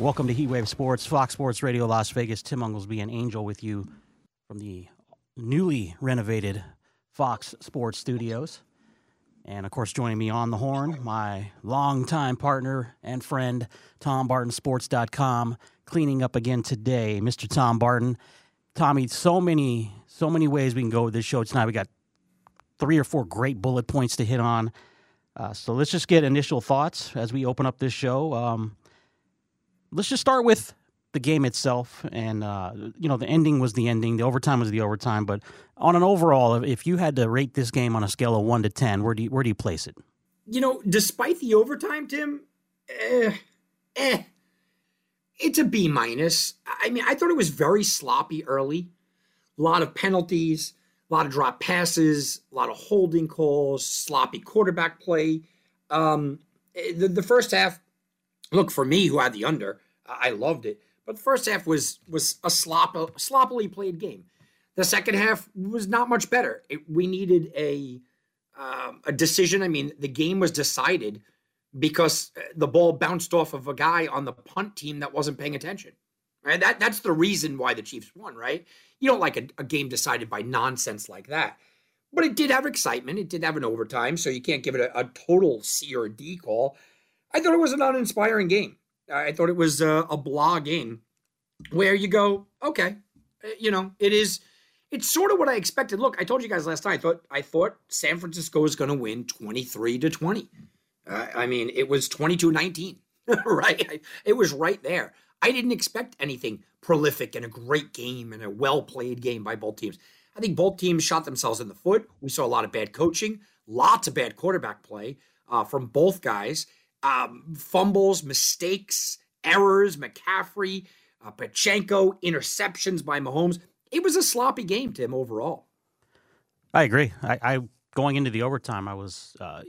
Welcome to Heatwave Sports, Fox Sports Radio Las Vegas. Tim Unglesby and Angel with you from the newly renovated Fox Sports Studios. And of course, joining me on the horn, my longtime partner and friend, TomBartonSports.com, cleaning up again today, Mr. Tom Barton. Tommy, so many, so many ways we can go with this show tonight. We got three or four great bullet points to hit on. Uh, so let's just get initial thoughts as we open up this show. Um, let's just start with the game itself, and uh, you know the ending was the ending, the overtime was the overtime. But on an overall, if you had to rate this game on a scale of one to ten, where do you, where do you place it? You know, despite the overtime, Tim, eh, eh, it's a B minus. I mean, I thought it was very sloppy early, a lot of penalties, a lot of drop passes, a lot of holding calls, sloppy quarterback play. Um, eh, the, the first half, look for me who had the under, I loved it but the first half was was a slop sloppily played game. The second half was not much better. It, we needed a um, a decision. I mean, the game was decided because the ball bounced off of a guy on the punt team that wasn't paying attention. Right? That that's the reason why the Chiefs won. Right? You don't like a, a game decided by nonsense like that. But it did have excitement. It did have an overtime, so you can't give it a, a total C or D call. I thought it was an uninspiring game. I thought it was a, a blah game where you go, okay, uh, you know, it is. It's sort of what I expected. Look, I told you guys last night. I thought I thought San Francisco was going to win twenty three to twenty. Uh, I mean, it was 22-19, right? It was right there. I didn't expect anything prolific and a great game and a well played game by both teams. I think both teams shot themselves in the foot. We saw a lot of bad coaching, lots of bad quarterback play uh, from both guys um, fumbles, mistakes, errors, McCaffrey, uh, Pacheco, interceptions by Mahomes. It was a sloppy game, Tim, overall. I agree. I, I going into the overtime, I was uh,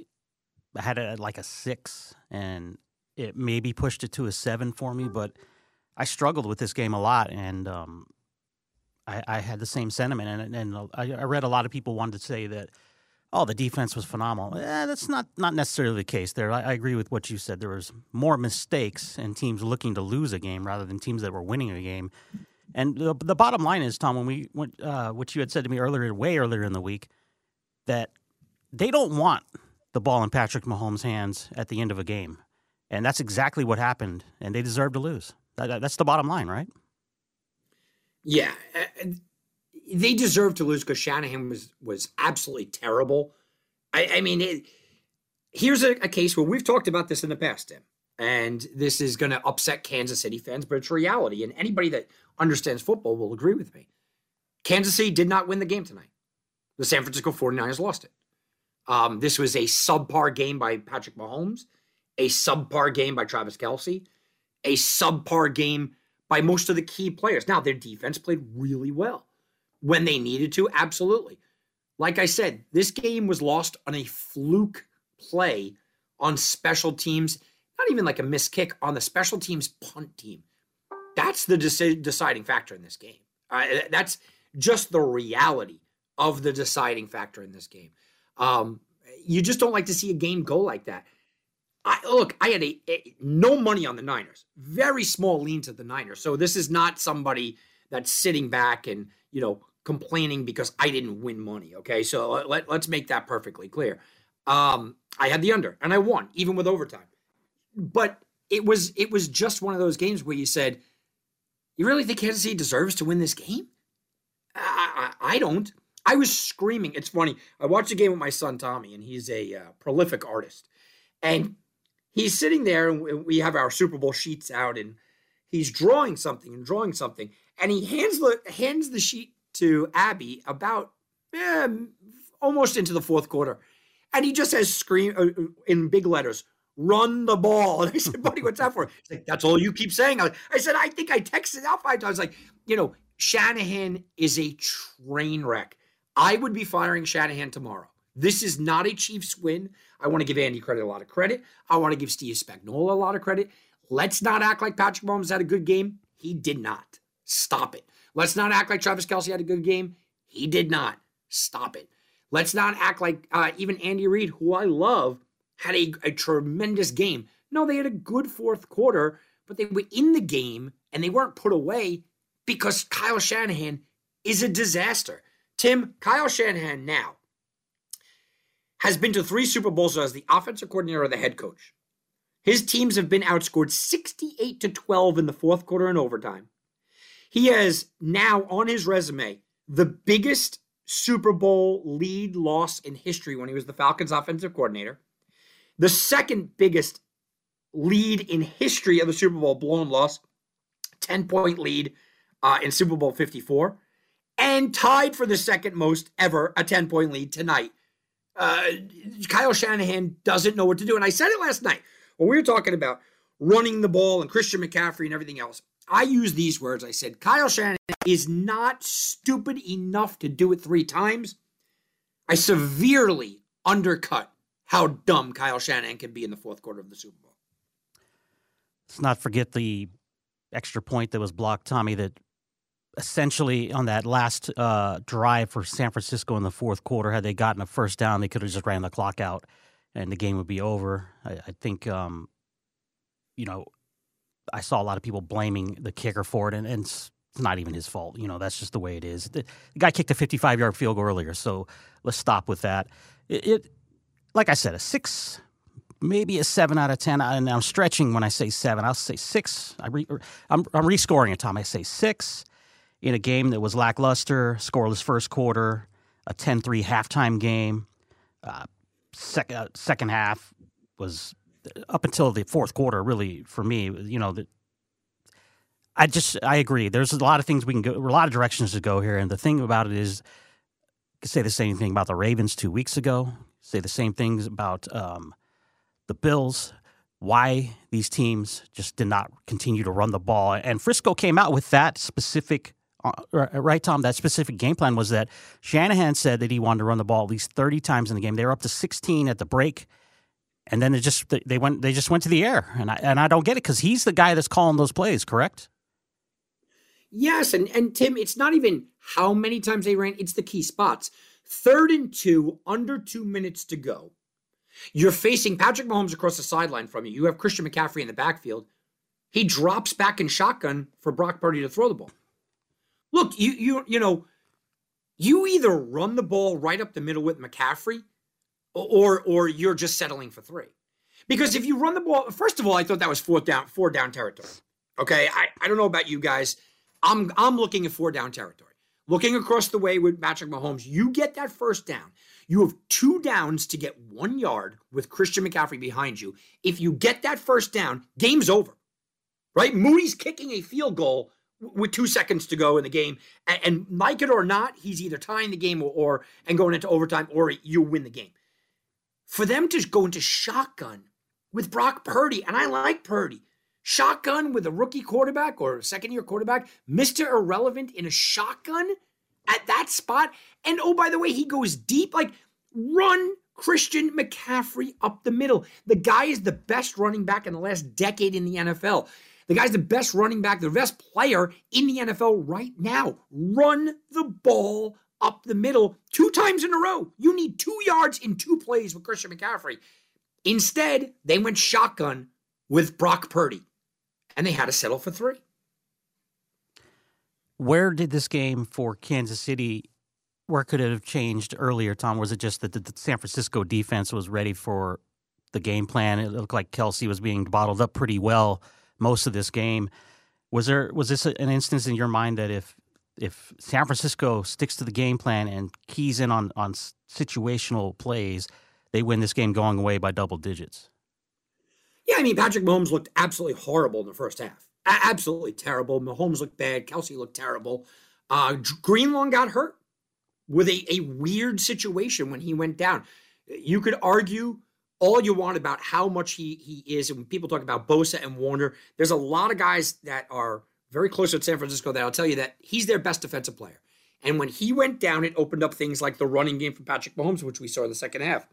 I had it like a six, and it maybe pushed it to a seven for me. But I struggled with this game a lot, and um, I, I, had the same sentiment. And, and I, I read a lot of people wanted to say that oh, the defense was phenomenal. Eh, that's not not necessarily the case. There, I, I, agree with what you said. There was more mistakes and teams looking to lose a game rather than teams that were winning a game. And the, the bottom line is, Tom, when we went, uh, what you had said to me earlier, way earlier in the week, that they don't want the ball in Patrick Mahomes' hands at the end of a game, and that's exactly what happened. And they deserve to lose. That, that's the bottom line, right? Yeah, they deserve to lose because Shanahan was was absolutely terrible. I, I mean, it, here's a, a, case where we've talked about this in the past, Tim, and this is going to upset Kansas City fans, but it's reality, and anybody that understands football will agree with me. Kansas City did not win the game tonight. The San Francisco 49ers lost it. Um, this was a subpar game by Patrick Mahomes, a subpar game by Travis Kelce, a subpar game by most of the key players. Now, their defense played really well when they needed to? Absolutely. Like I said, this game was lost on a fluke play on special teams, not even like a missed kick on the special teams punt team. That's the deci- deciding factor in this game. Uh, that's just the reality of the deciding factor in this game. Um, you just don't like to see a game go like that. I, look, I had a, a, no money on the Niners, very small lean to the Niners. So this is not somebody that's sitting back and you know complaining because I didn't win money. Okay, so let, let's make that perfectly clear. Um, I had the under and I won even with overtime, but it was it was just one of those games where you said, "You really think Kansas City deserves to win this game?" I, I, I don't. I was screaming. It's funny. I watched a game with my son Tommy, and he's a uh, prolific artist, and he's sitting there, and we have our Super Bowl sheets out, and he's drawing something and drawing something, and he hands the hands the sheet to Abby about eh, almost into the fourth quarter. And he just says, scream uh, uh, in big letters, run the ball. And I said, buddy, what's that for? He's like, that's all you keep saying. I, I said, I think I texted out five times. Like, you know, Shanahan is a train wreck. I would be firing Shanahan tomorrow. This is not a Chiefs win. I want to give Andy credit a lot of credit. I want to give Steve Spagnuolo a lot of credit. Let's not act like Patrick Mahomes had a good game. He did not. Stop it. Let's not act like Travis Kelce had a good game. He did not. Stop it. Let's not act like uh, even Andy Reid, who I love, had a, a tremendous game. No, they had a good fourth quarter, but they were in the game and they weren't put away because Kyle Shanahan is a disaster. Tim, Kyle Shanahan now has been to three Super Bowls as the offensive coordinator or the head coach. His teams have been outscored 68 to 12 in the fourth quarter and overtime. He has now on his resume the biggest Super Bowl lead loss in history when he was the Falcons offensive coordinator, the second biggest lead in history of the Super Bowl blown loss, 10 point lead uh, in Super Bowl 54, and tied for the second most ever, a 10 point lead tonight. Uh, Kyle Shanahan doesn't know what to do. And I said it last night when we were talking about running the ball and Christian McCaffrey and everything else. I used these words. I said, Kyle Shanahan is not stupid enough to do it three times. I severely undercut how dumb Kyle Shanahan can be in the fourth quarter of the Super Bowl. Let's not forget the extra point that was blocked, Tommy, that essentially on that last uh, drive for San Francisco in the fourth quarter, had they gotten a first down, they could have just ran the clock out and the game would be over. I, I think, um, you know, I saw a lot of people blaming the kicker for it, and, and it's not even his fault. You know, that's just the way it is. The, the guy kicked a 55 yard field goal earlier, so let's stop with that. It, it, like I said, a six, maybe a seven out of 10. And I'm stretching when I say seven. I'll say six. I re, I'm, I'm rescoring it, Tom. I say six in a game that was lackluster, scoreless first quarter, a 10 3 halftime game. Uh, second, uh, second half was up until the fourth quarter, really, for me, you know, the, I just I agree. There's a lot of things we can go, a lot of directions to go here, and the thing about it is, could say the same thing about the Ravens two weeks ago. Say the same things about um, the Bills. Why these teams just did not continue to run the ball, and Frisco came out with that specific. Uh, right, Tom. That specific game plan was that Shanahan said that he wanted to run the ball at least 30 times in the game. They were up to 16 at the break and then it just they went they just went to the air, and I and I don't get it because he's the guy that's calling those plays, correct? Yes, and and Tim, it's not even how many times they ran; it's the key spots. Third and two, under two minutes to go. You're facing Patrick Mahomes across the sideline from you. You have Christian McCaffrey in the backfield. He drops back in shotgun for Brock Purdy to throw the ball. Look, you you you know, you either run the ball right up the middle with McCaffrey or or you're just settling for three. Because if you run the ball, first of all, I thought that was fourth down, four down territory. Okay, I, I don't know about you guys. I'm I'm looking at four down territory. Looking across the way with Patrick Mahomes, you get that first down. You have two downs to get one yard with Christian McCaffrey behind you. If you get that first down, game's over. Right? Moody's kicking a field goal with two seconds to go in the game, and, and like it or not, he's either tying the game or, or and going into overtime, or you win the game for them to go into shotgun with Brock Purdy, and I like Purdy. Shotgun with a rookie quarterback or a second year quarterback, Mr. Irrelevant in a shotgun at that spot. And oh, by the way, he goes deep. Like, run Christian McCaffrey up the middle. The guy is the best running back in the last decade in the NFL. The guy's the best running back, the best player in the NFL right now. Run the ball up the middle two times in a row. You need two yards in two plays with Christian McCaffrey. Instead, they went shotgun with Brock Purdy, and they had to settle for three. Where did this game for Kansas City? Where could it have changed earlier, Tom? Was it just that the San Francisco defense was ready for the game plan? It looked like Kelce was being bottled up pretty well most of this game. Was there was this an instance in your mind that if if San Francisco sticks to the game plan and keys in on on situational plays, they win this game going away by double digits. Yeah, I mean Patrick Mahomes looked absolutely horrible in the first half. A- absolutely terrible. Mahomes looked bad. Kelce looked terrible. Uh, Greenlaw got hurt with a, a weird situation when he went down. You could argue all you want about how much he he is, and when people talk about Bosa and Warner, there's a lot of guys that are very close to San Francisco that I'll tell you that he's their best defensive player. And when he went down, it opened up things like the running game for Patrick Mahomes, which we saw in the second half.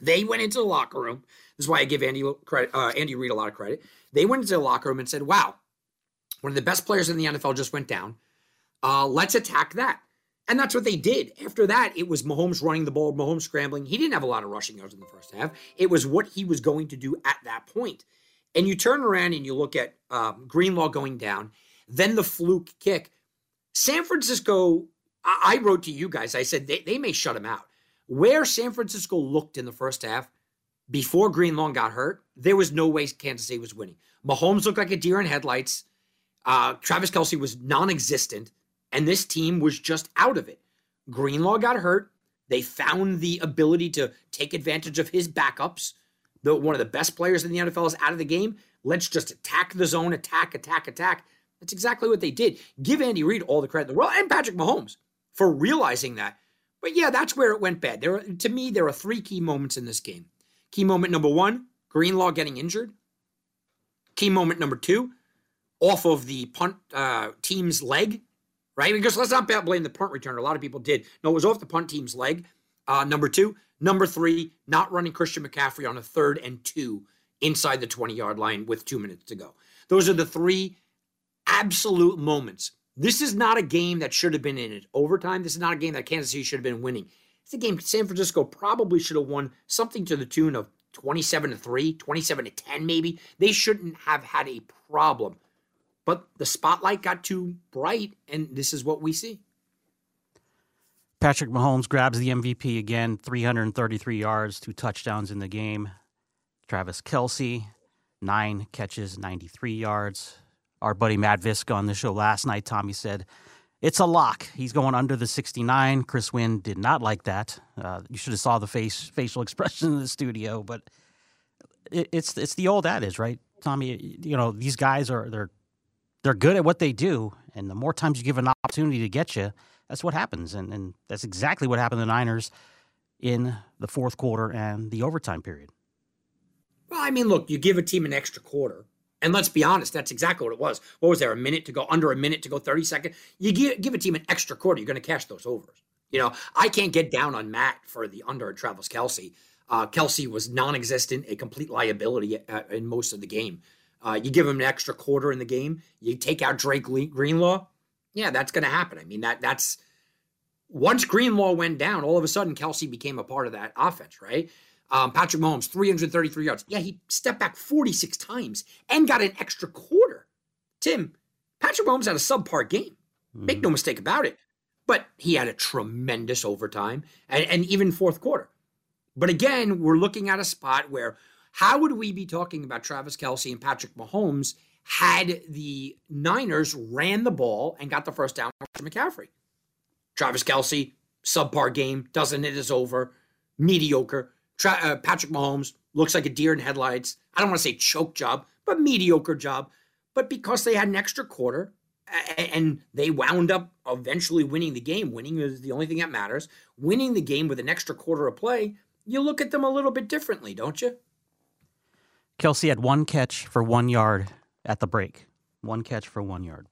They went into the locker room. This is why I give Andy credit, uh, Andy Reid a lot of credit. They went into the locker room and said, "Wow, one of the best players in the NFL just went down. Uh, let's attack that." And that's what they did. After that, it was Mahomes running the ball, Mahomes scrambling. He didn't have a lot of rushing yards in the first half. It was what he was going to do at that point. And you turn around and you look at um, Greenlaw going down, then the fluke kick. San Francisco, I, I wrote to you guys, I said they, they may shut him out. Where San Francisco looked in the first half before Greenlaw got hurt, there was no way Kansas City was winning. Mahomes looked like a deer in headlights. Uh, Travis Kelce was non existent, and this team was just out of it. Greenlaw got hurt. They found the ability to take advantage of his backups. The, one of the best players in the NFL is out of the game. Let's just attack the zone, attack, attack, attack. That's exactly what they did. Give Andy Reid all the credit in the world and Patrick Mahomes for realizing that. But yeah, that's where it went bad. There, are, to me, there are three key moments in this game. Key moment number one: Greenlaw getting injured. Key moment number two: off of the punt uh, team's leg, right? Because let's not blame the punt returner. A lot of people did. No, it was off the punt team's leg. Uh, number two. Number three, not running Christian McCaffrey on a third and two inside the 20 yard line with two minutes to go. Those are the three absolute moments. This is not a game that should have been in it overtime. This is not a game that Kansas City should have been winning. It's a game San Francisco probably should have won something to the tune of 27 to 3, 27 to 10 maybe. They shouldn't have had a problem but the spotlight got too bright, and this is what we see. Patrick Mahomes grabs the MVP again, 333 yards, two touchdowns in the game. Travis Kelce, nine catches, 93 yards. Our buddy Matt Viska on the show last night, Tommy said, it's a lock. He's going under the 69. Chris Wynn did not like that. Uh, you should have saw the face facial expression in the studio, but it, it's it's the old adage, right, Tommy? You know these guys are they're they're good at what they do, and the more times you give an opportunity to get you, that's what happens. And, and that's exactly what happened to the Niners in the fourth quarter and the overtime period. Well, I mean, look, you give a team an extra quarter. And let's be honest, that's exactly what it was. What was there? A minute to go, under a minute to go, 30 seconds? You give, give a team an extra quarter, you're going to cash those overs. You know, I can't get down on Matt for the under at Travis Kelce. Uh, Kelce was non existent, a complete liability at, in most of the game. Uh, you give him an extra quarter in the game. You take out Drake Greenlaw. Yeah, that's going to happen. I mean, that that's once Greenlaw went down, all of a sudden Kelce became a part of that offense, right? Um, Patrick Mahomes, 333 yards. Yeah, he stepped back 46 times and got an extra quarter. Tim, Patrick Mahomes had a subpar game. Mm-hmm. Make no mistake about it. But he had a tremendous overtime and, and even fourth quarter. But again, we're looking at a spot where how would we be talking about Travis Kelce and Patrick Mahomes had the Niners ran the ball and got the first down for McCaffrey? Travis Kelce, subpar game, doesn't hit us over, mediocre. Tra- uh, Patrick Mahomes looks like a deer in headlights. I don't want to say choke job, but mediocre job. But because they had an extra quarter and they wound up eventually winning the game, winning is the only thing that matters. Winning the game with an extra quarter of play, you look at them a little bit differently, don't you? Kelce had one catch for one yard at the break. One catch for one yard.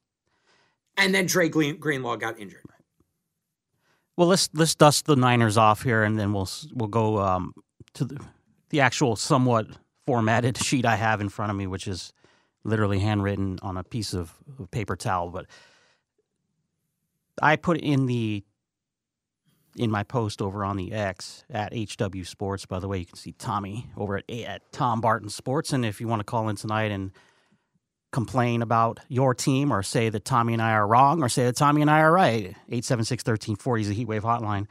And then Dre Greenlaw got injured. Well, let's let's dust the Niners off here, and then we'll we'll go um, to the, the actual somewhat formatted sheet I have in front of me, which is literally handwritten on a piece of paper towel. But I put in the in my post over on the X at HW Sports. By the way, you can see Tommy over at at Tom Barton Sports. And if you want to call in tonight and complain about your team or say that Tommy and I are wrong or say that Tommy and I are right, 876 1340 is the Heatwave hotline.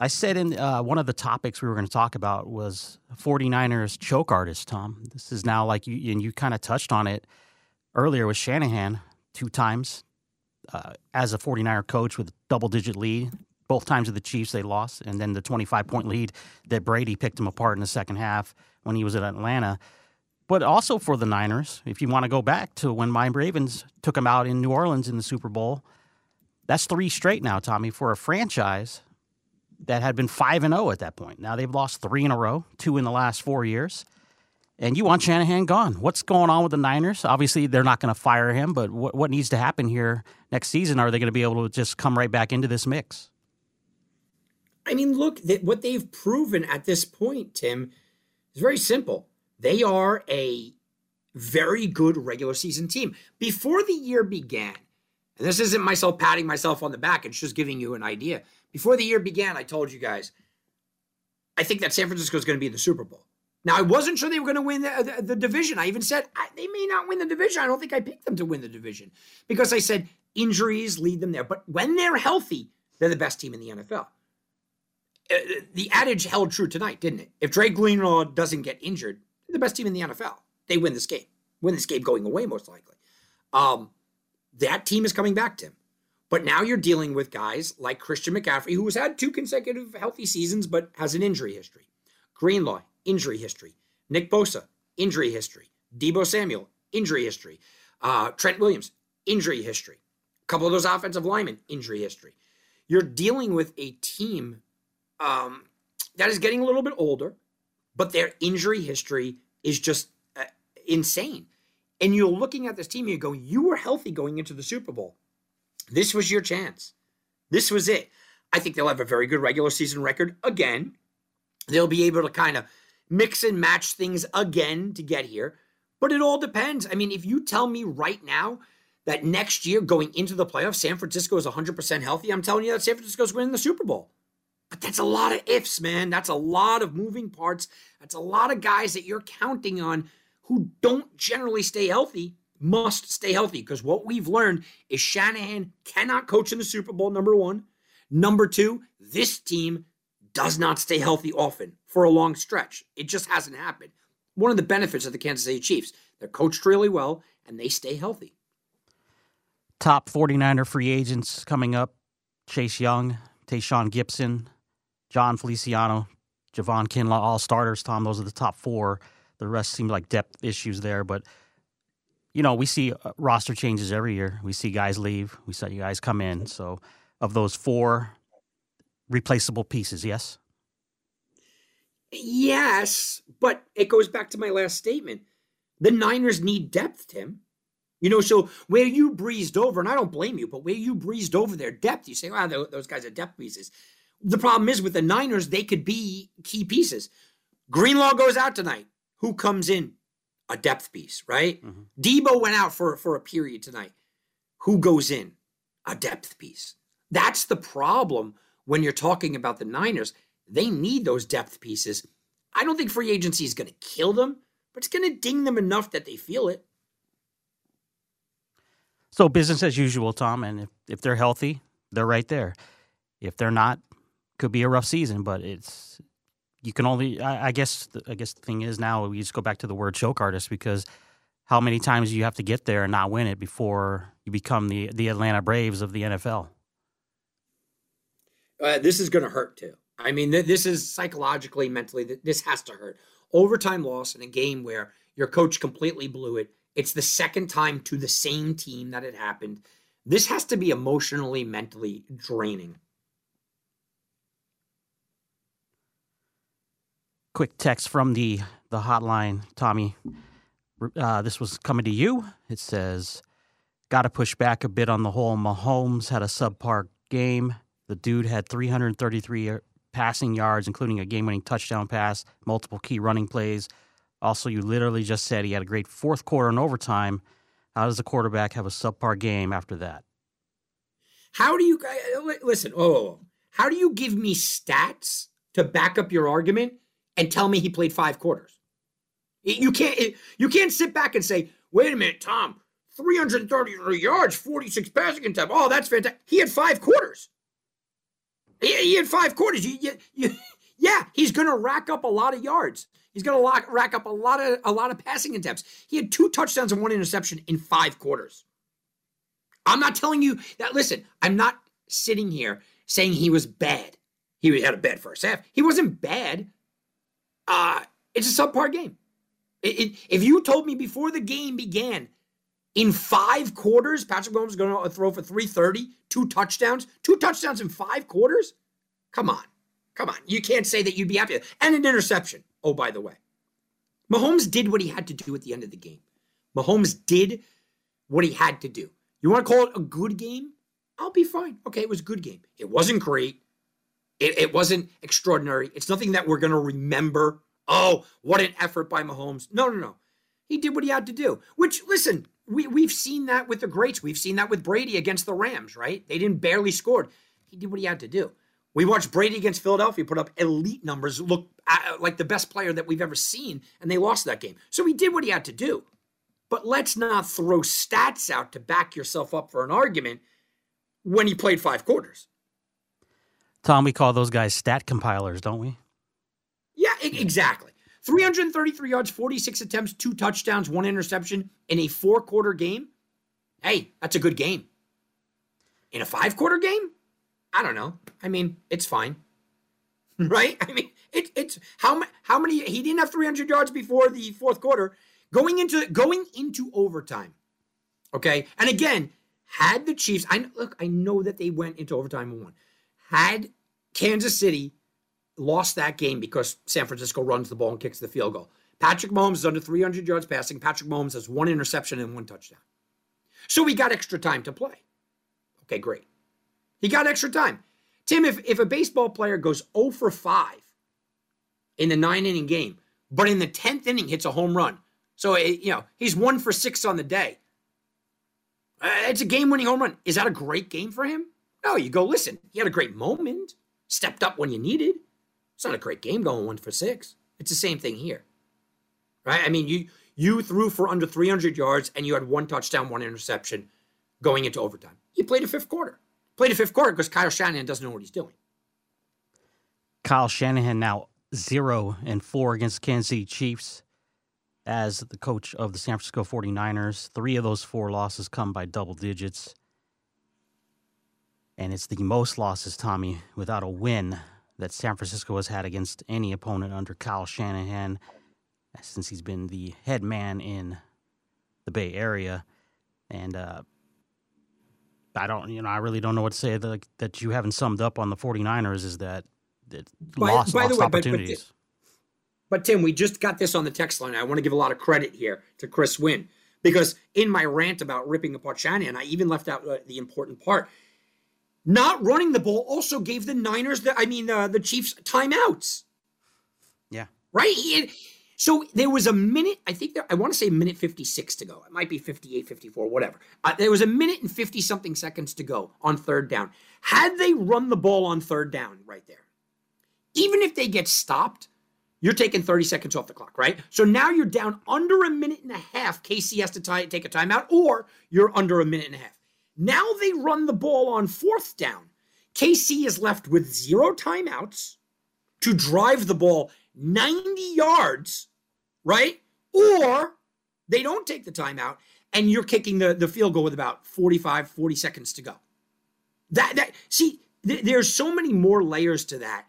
I said in uh, one of the topics we were going to talk about was 49ers choke artist, Tom. This is now like you, and you kind of touched on it earlier with Shanahan two times uh, as a 49er coach with double digit lead both times of the Chiefs they lost, and then the 25 point lead that Brady picked him apart in the second half when he was at Atlanta. But also for the Niners, if you want to go back to when my Ravens took them out in New Orleans in the Super Bowl, that's three straight now, Tommy, for a franchise that had been 5 and 0 at that point. Now they've lost 3 in a row, 2 in the last 4 years. And you want Shanahan gone. What's going on with the Niners? Obviously, they're not going to fire him, but what, what needs to happen here next season? Are they going to be able to just come right back into this mix? I mean, look, what they've proven at this point, Tim, is very simple. They are a very good regular season team. Before the year began, and this isn't myself patting myself on the back, it's just giving you an idea. Before the year began, I told you guys, I think that San Francisco is going to be in the Super Bowl. Now, I wasn't sure they were going to win the, the, the, division. I even said I, they may not win the division. I don't think I picked them to win the division because I said injuries lead them there. But when they're healthy, they're the best team in the NFL. Uh, the adage held true tonight, didn't it? If Dre Greenlaw doesn't get injured, the best team in the NFL. They win this game. Win this game going away, most likely. Um, that team is coming back, Tim. But now you're dealing with guys like Christian McCaffrey, who has had two consecutive healthy seasons, but has an injury history. Greenlaw, injury history. Nick Bosa, injury history. Deebo Samuel, injury history. Uh, Trent Williams, injury history. A couple of those offensive linemen, injury history. You're dealing with a team um, that is getting a little bit older, but their injury history is just uh, insane. And you're looking at this team and you're going, you were healthy going into the Super Bowl. This was your chance. This was it. I think they'll have a very good regular season record again. They'll be able to kind of mix and match things again to get here. But it all depends. I mean, if you tell me right now that next year going into the playoffs, San Francisco is 100% healthy, I'm telling you that San Francisco's winning the Super Bowl. But that's a lot of ifs, man. That's a lot of moving parts. That's a lot of guys that you're counting on who don't generally stay healthy must stay healthy because what we've learned is Shanahan cannot coach in the Super Bowl, number one. Number two, this team does not stay healthy often for a long stretch. It just hasn't happened. One of the benefits of the Kansas City Chiefs, they're coached really well and they stay healthy. Top 49er free agents coming up Chase Young, Tashaun Gipson, Jon Feliciano, Javon Kinlaw, all starters, Tom. Those are the top four. The rest seem like depth issues there. But, you know, we see uh, roster changes every year. We see guys leave, we see you guys come in. So, of those four, replaceable pieces, yes? Yes, but it goes back to my last statement. The Niners need depth, Tim. You know, so where you breezed over, and I don't blame you, but where you breezed over their depth, you say, wow, those guys are depth pieces. The problem is with the Niners, they could be key pieces. Greenlaw goes out tonight. Who comes in? A depth piece, right? Mm-hmm. Deebo went out for, for a period tonight. Who goes in? A depth piece. That's the problem when you're talking about the Niners, they need those depth pieces. I don't think free agency is going to kill them, but it's going to ding them enough that they feel it. So business as usual, Tom. And if, if they're healthy, they're right there. If they're not, could be a rough season. But it's you can only. I, I guess. I guess the thing is now we just go back to the word choke artist because how many times do you have to get there and not win it before you become the the Atlanta Braves of the NFL? uh, this is going to hurt too. I mean, th- this is psychologically, mentally, th- this has to hurt. Overtime loss in a game where your coach completely blew it. It's the second time to the same team that it happened. This has to be emotionally, mentally draining. Quick text from the the hotline, Tommy. Uh, this was coming to you. It says, "Got to push back a bit on the whole. Mahomes had a subpar game. The dude had 333 uh, passing yards, including a game winning touchdown pass, multiple key running plays. Also, you literally just said he had a great fourth quarter and overtime. How does the quarterback have a subpar game after that? How do you uh, listen? Oh, how do you give me stats to back up your argument and tell me he played five quarters? You can't. You can't sit back and say, "Wait a minute, Tom, 333 yards, 46 passing attempt. Oh, that's fantastic." He had five quarters. He, he had five quarters. You, you, you, yeah, he's going to rack up a lot of yards. He's going to rack up a lot of a lot of passing attempts. He had two touchdowns and one interception in five quarters. I'm not telling you that. Listen, I'm not sitting here saying he was bad. He had a bad first half. He wasn't bad. Uh, it's a subpar game. It, it, if you told me before the game began, in five quarters, Patrick Mahomes is going to throw for 330, two touchdowns, two touchdowns in five quarters. Come on. Come on. You can't say that you'd be happy. And an interception. Oh, by the way. Mahomes did what he had to do at the end of the game. Mahomes did what he had to do. You want to call it a good game? I'll be fine. Okay, it was a good game. It wasn't great. It, it wasn't extraordinary. It's nothing that we're going to remember. Oh, what an effort by Mahomes. No, no, no. He did what he had to do, which, listen, we, we've seen that with the greats. We've seen that with Brady against the Rams, right? They didn't barely scored. He did what he had to do. We watched Brady against Philadelphia put up elite numbers, look uh, like the best player that we've ever seen, and they lost that game. So he did what he had to do. But let's not throw stats out to back yourself up for an argument when he played five quarters. Tom, we call those guys stat compilers, don't we? Yeah, exactly. 333 yards, 46 attempts, two touchdowns, one interception in a four quarter game. Hey, that's a good game. In a five quarter game, I don't know. I mean, it's fine, right? I mean, it, it's how how many? He didn't have 300 yards before the fourth quarter. Going into going into overtime, okay. And again, had the Chiefs, I look, I know that they went into overtime and won. Had Kansas City lost that game because San Francisco runs the ball and kicks the field goal. Patrick Mahomes is under 300 yards passing. Patrick Mahomes has one interception and one touchdown. So we got extra time to play. Okay, great. He got extra time. Tim, if, if a baseball player goes 0 for 5 in the nine inning game, but in the 10th inning hits a home run, so, it, you know, he's one for six on the day. Uh, it's a game winning home run. Is that a great game for him? No, you go, listen, he had a great moment, stepped up when you needed. It's not a great game going one for six. It's the same thing here, right? I mean, you you threw for under 300 yards and you had one touchdown, one interception going into overtime. You played a fifth quarter. Played a fifth quarter because Kyle Shanahan doesn't know what he's doing. Kyle Shanahan now zero and four against Kansas City Chiefs as the coach of the San Francisco 49ers. Three of those four losses come by double digits. And it's the most losses, Tommy, without a win that San Francisco has had against any opponent under Kyle Shanahan since he's been the head man in the Bay Area. And uh, I don't, you know, I really don't know what to say that, that you haven't summed up on the 49ers is that, that by, lost, by lost way, opportunities. But, but, but Tim, we just got this on the text line. I want to give a lot of credit here to Chris Wynn because in my rant about ripping apart Shanahan, I even left out uh, the important part not running the ball also gave the Niners, the, I mean, uh, the Chiefs timeouts. Yeah. Right? so there was a minute, I think there, I want to say minute 56 to go. It might be 58, 54, whatever. Uh, there was a minute and 50 something seconds to go on third down. Had they run the ball on third down right there, even if they get stopped, you're taking 30 seconds off the clock, right? So now you're down under a minute and a half. KC has to tie, take a timeout, or you're under a minute and a half. Now they run the ball on fourth down. KC is left with zero timeouts to drive the ball 90 yards, right? Or they don't take the timeout and you're kicking the, the field goal with about 45, 40 seconds to go. That, that see, th- there's so many more layers to that.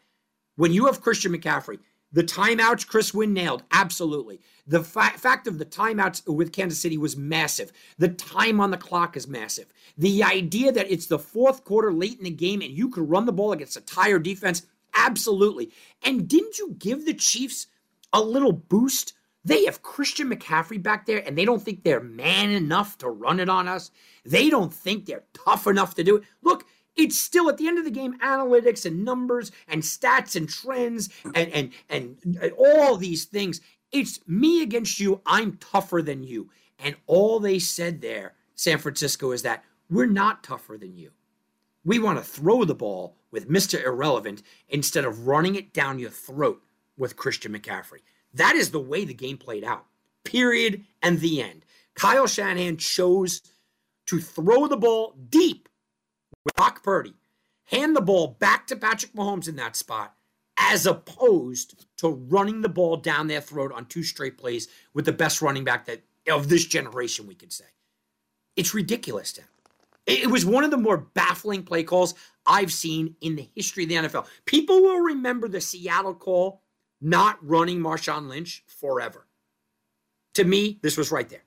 When you have Christian McCaffrey, the timeouts Chris Wynn nailed, absolutely. The fa- fact of the timeouts with Kansas City was massive. The time on the clock is massive. The idea that it's the fourth quarter late in the game and you could run the ball against a tired defense, absolutely. And didn't you give the Chiefs a little boost? They have Christian McCaffrey back there and they don't think they're man enough to run it on us. They don't think they're tough enough to do it. Look, it's still at the end of the game analytics and numbers and stats and trends and and and, and all these things. It's me against you. I'm tougher than you. And all they said there san francisco is that we're not tougher than you. We want to throw the ball with mr irrelevant instead of running it down your throat with christian mccaffrey. That is the way the game played out. Period. And the end. Kyle shanahan chose to throw the ball deep with Brock Purdy, hand the ball back to Patrick Mahomes in that spot, as opposed to running the ball down their throat on two straight plays with the best running back that of this generation, we could say. It's ridiculous, Tim. It was one of the more baffling play calls I've seen in the history of the NFL. People will remember the Seattle call not running Marshawn Lynch forever. To me, this was right there.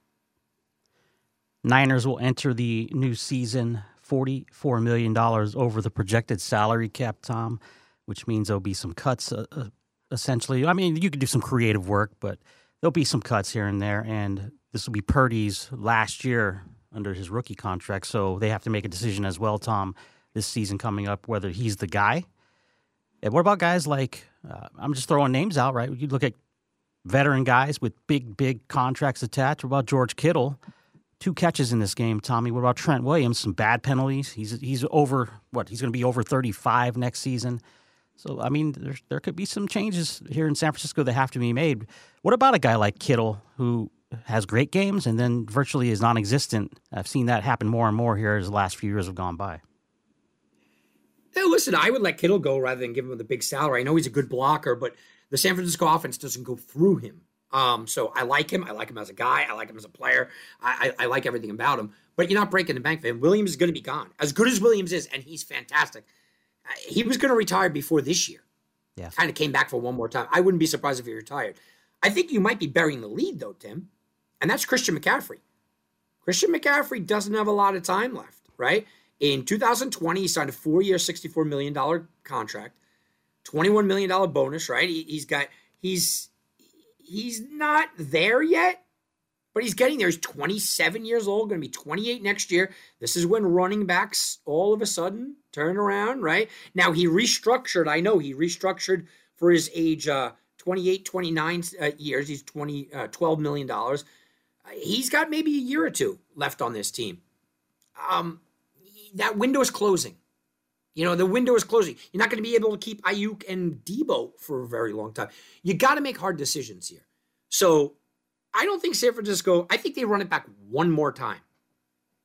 Niners will enter the new season $44 million over the projected salary cap, Tom, which means there'll be some cuts uh, uh, essentially. I mean, you could do some creative work, but there'll be some cuts here and there. And this will be Purdy's last year under his rookie contract. So they have to make a decision as well, Tom, this season coming up, whether he's the guy. And what about guys like, uh, I'm just throwing names out, right? You look at veteran guys with big, big contracts attached. What about George Kittle? Two catches in this game. Tommy, what about Trent Williams? Some bad penalties. He's he's over what? He's going to be over 35 next season. So I mean, there there could be some changes here in San Francisco that have to be made. What about a guy like Kittle who has great games and then virtually is non-existent? I've seen that happen more and more here as the last few years have gone by. Listen, I would let Kittle go rather than give him the big salary. I know he's a good blocker, but the San Francisco offense doesn't go through him. Um, so I like him. I like him as a guy. I like him as a player. I, I, I like everything about him. But you're not breaking the bank for him. Williams is going to be gone. As good as Williams is, and he's fantastic. He was going to retire before this year. Yeah. Kind of came back for one more time. I wouldn't be surprised if he retired. I think you might be burying the lead though, Tim, and that's Christian McCaffrey. Christian McCaffrey doesn't have a lot of time left, right? In 2020, he signed a four-year, $64 million contract, $21 million bonus, right? He, he's got he's he's not there yet, but he's getting there. He's 27 years old, going to be 28 next year. This is when running backs all of a sudden turn around, right? Now he restructured. I know he restructured for his age, uh, 28, 29 uh, years. He's 20, uh, $12 million. He's got maybe a year or two left on this team. Um, that window is closing. You know, the window is closing. You're not going to be able to keep Aiyuk and Deebo for a very long time. You got to make hard decisions here. So I don't think San Francisco, I think they run it back one more time.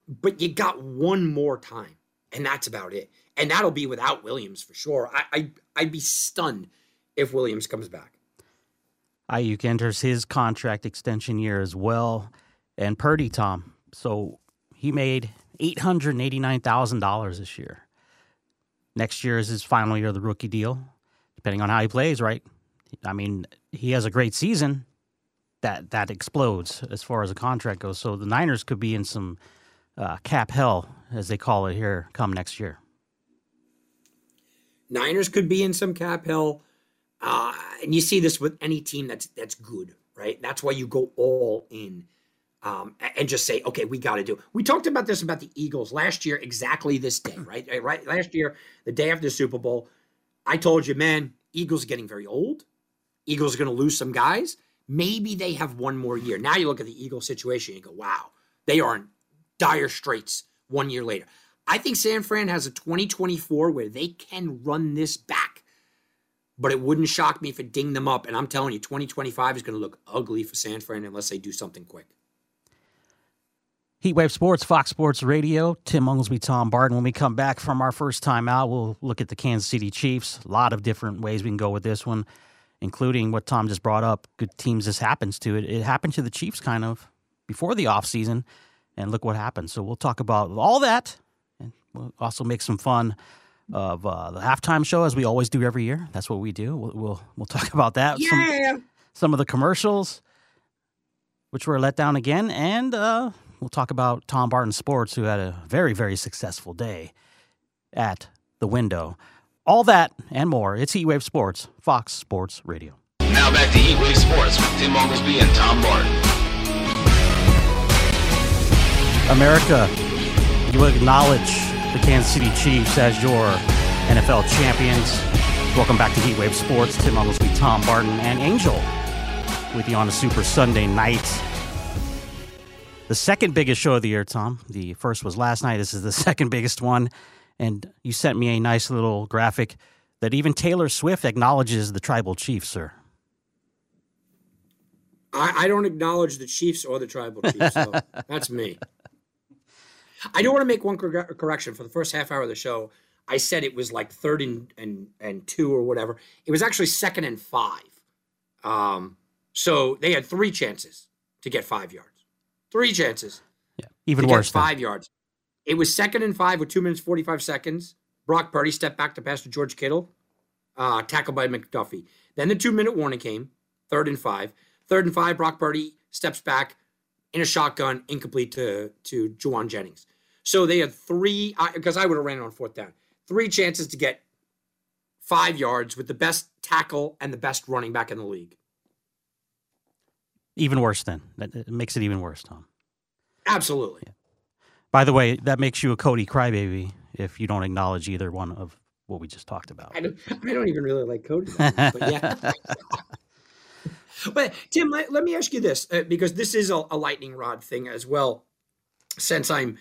But you got one more time, and that's about it. And that'll be without Williams for sure. I, I I'd be stunned if Williams comes back. Aiyuk enters his contract extension year as well, and Purdy, Tom. So he made eight hundred eighty nine thousand dollars this year. Next year is his final year of the rookie deal, depending on how he plays. Right? I mean, he has a great season. That that explodes as far as a contract goes. So the Niners could be in some uh, cap hell, as they call it here, come next year. Niners could be in some cap hell, uh, and you see this with any team that's that's good, right? That's why you go all in um, and just say, okay, we got to do. We talked about this about the Eagles last year, exactly this day, right? Right, last year, the day after the Super Bowl, I told you, man, Eagles are getting very old. Eagles are going to lose some guys. Maybe they have one more year. Now you look at the Eagles situation, and you go, wow, they are in dire straits one year later. I think San Fran has a 2024 where they can run this back, but it wouldn't shock me if it dinged them up. And I'm telling you, 2025 is going to look ugly for San Fran unless they do something quick. Heatwave Sports, Fox Sports Radio, Tim Unglesby, Tom Barton. When we come back from our first time out, we'll look at the Kansas City Chiefs. A lot of different ways we can go with this one, including what Tom just brought up. Good teams this happens to. It, it happened to the Chiefs kind of before the offseason, and look what happened. So we'll talk about all that, and we'll also make some fun of uh, the halftime show as we always do every year. That's what we do. We'll we'll, we'll talk about that. Yeah. Some, some of the commercials, which were let down again, and uh, we'll talk about Tom Barton Sports, who had a very, very successful day at the window. All that and more. It's Heatwave Sports, Fox Sports Radio. Now back to Heatwave Sports with Tim Oglesby and Tom Barton. America, you acknowledge the Kansas City Chiefs as your NFL champions. Welcome back to Heatwave Sports. Tim Oglesby, Tom Barton, and Angel with you on a Super Sunday night. The second biggest show of the year, Tom. The first was last night. This is the second biggest one. And you sent me a nice little graphic that even Taylor Swift acknowledges the tribal chief, sir. I, I don't acknowledge the Chiefs or the tribal chiefs. So that's me. I do want to make one cor- correction for the first half hour of the show. I said it was like third and, and, and two or whatever. It was actually second and five. Um, so they had three chances to get five yards. Three chances. Yeah, even worse. Five yards. It was second and five with two minutes forty five seconds. Brock Purdy stepped back to pass to George Kittle, uh, tackled by McDuffie. Then the two minute warning came. Third and five. Third and five. Brock Purdy steps back in a shotgun, incomplete to to Jauan Jennings. So they had three because I would have ran it on fourth down. Three chances to get five yards with the best tackle and the best running back in the league. Even worse, then. That it makes it even worse, Tom. Absolutely. Yeah. By the way, that makes you a Cody crybaby if you don't acknowledge either one of what we just talked about. I don't, I don't even really like Cody, but yeah. but Tim, let, let, me ask you this uh, because this is a, a lightning rod thing as well. since I'm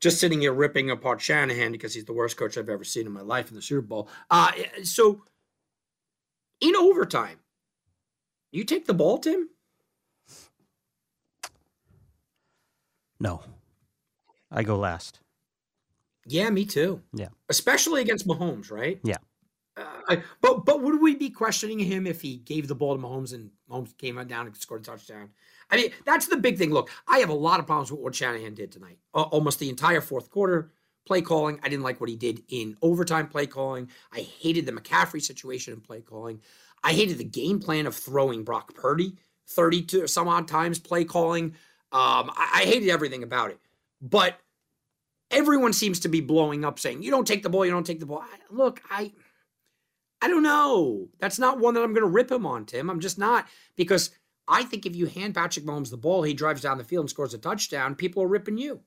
just sitting here ripping apart Shanahan because he's the worst coach I've ever seen in my life in the Super Bowl. Uh, so in overtime, you take the ball, Tim? No. I go last. Yeah, me too. Yeah. Especially against Mahomes, right? Yeah. Uh, I, but but would we be questioning him if he gave the ball to Mahomes and Mahomes came on down and scored a touchdown? I mean, that's the big thing. Look, I have a lot of problems with what Shanahan did tonight. Uh, almost the entire fourth quarter play calling. I didn't like what he did in overtime play calling. I hated the McCaffrey situation in play calling. I hated the game plan of throwing Brock Purdy 32 some odd times play calling. Um, I, I hated everything about it. But everyone seems to be blowing up saying, you don't take the ball, you don't take the ball. I, look, I I don't know. That's not one that I'm going to rip him on, Tim. I'm just not because I think if you hand Patrick Mahomes the ball, he drives down the field and scores a touchdown, people are ripping you.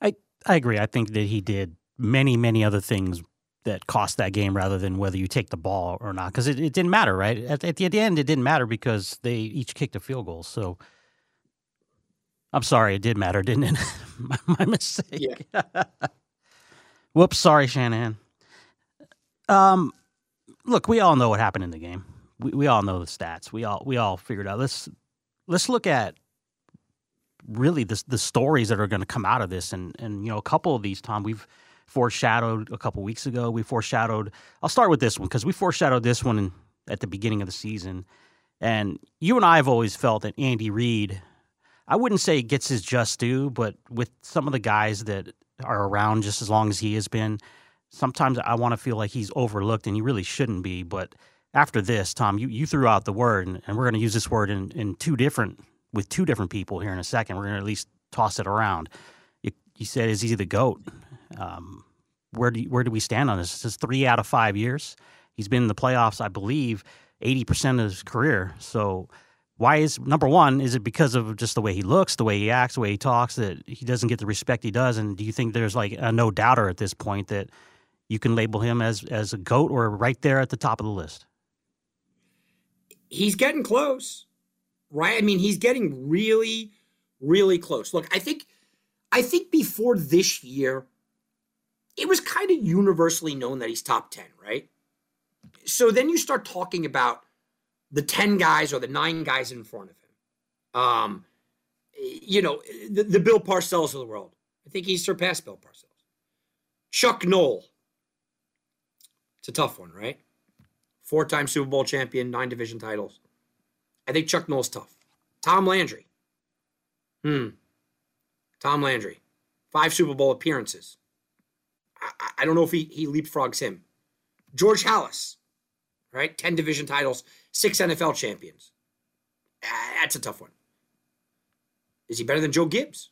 I I agree. I think that he did many many other things that cost that game rather than whether you take the ball or not because it, it didn't matter, right? At, at the, at the end, it didn't matter because they each kicked a field goal. So I'm sorry, it did matter, didn't it? my, my mistake. Yeah. Whoops, sorry, Shanahan. Um, look, we all know what happened in the game. We, we all know the stats. We all we all figured out. Let's let's look at really the the stories that are going to come out of this, and and you know a couple of these, Tom, we've foreshadowed a couple weeks ago. We foreshadowed. I'll start with this one because we foreshadowed this one in, at the beginning of the season, and you and I have always felt that Andy Reid. I wouldn't say gets his just due, but with some of the guys that are around just as long as he has been, sometimes I want to feel like he's overlooked and he really shouldn't be. But after this, Tom, you, you threw out the word, and, and we're going to use this word in, in two different with two different people here in a second. We're going to at least toss it around. You, you said, "Is he the goat?" Um, where do you, where do we stand on this? This is three out of five years. He's been in the playoffs, I believe, eighty percent of his career. So. Why is number one? Is it because of just the way he looks, the way he acts, the way he talks that he doesn't get the respect he does? And do you think there's like a no doubter at this point that you can label him as as a goat or right there at the top of the list? He's getting close, right? I mean, he's getting really, really close. Look, I think, I think before this year, it was kind of universally known that he's top ten, right? So then you start talking about the 10 guys or the nine guys in front of him. Um, you know, the, the Bill Parcells of the world. I think he's surpassed Bill Parcells. Chuck Noll. It's a tough one, right? Four time Super Bowl champion, nine division titles. I think Chuck Noll's tough. Tom Landry. Hmm. Tom Landry. Five Super Bowl appearances. I, I don't know if he, he leapfrogs him. George Halas right? 10 division titles, six NFL champions. That's a tough one. Is he better than Joe Gibbs?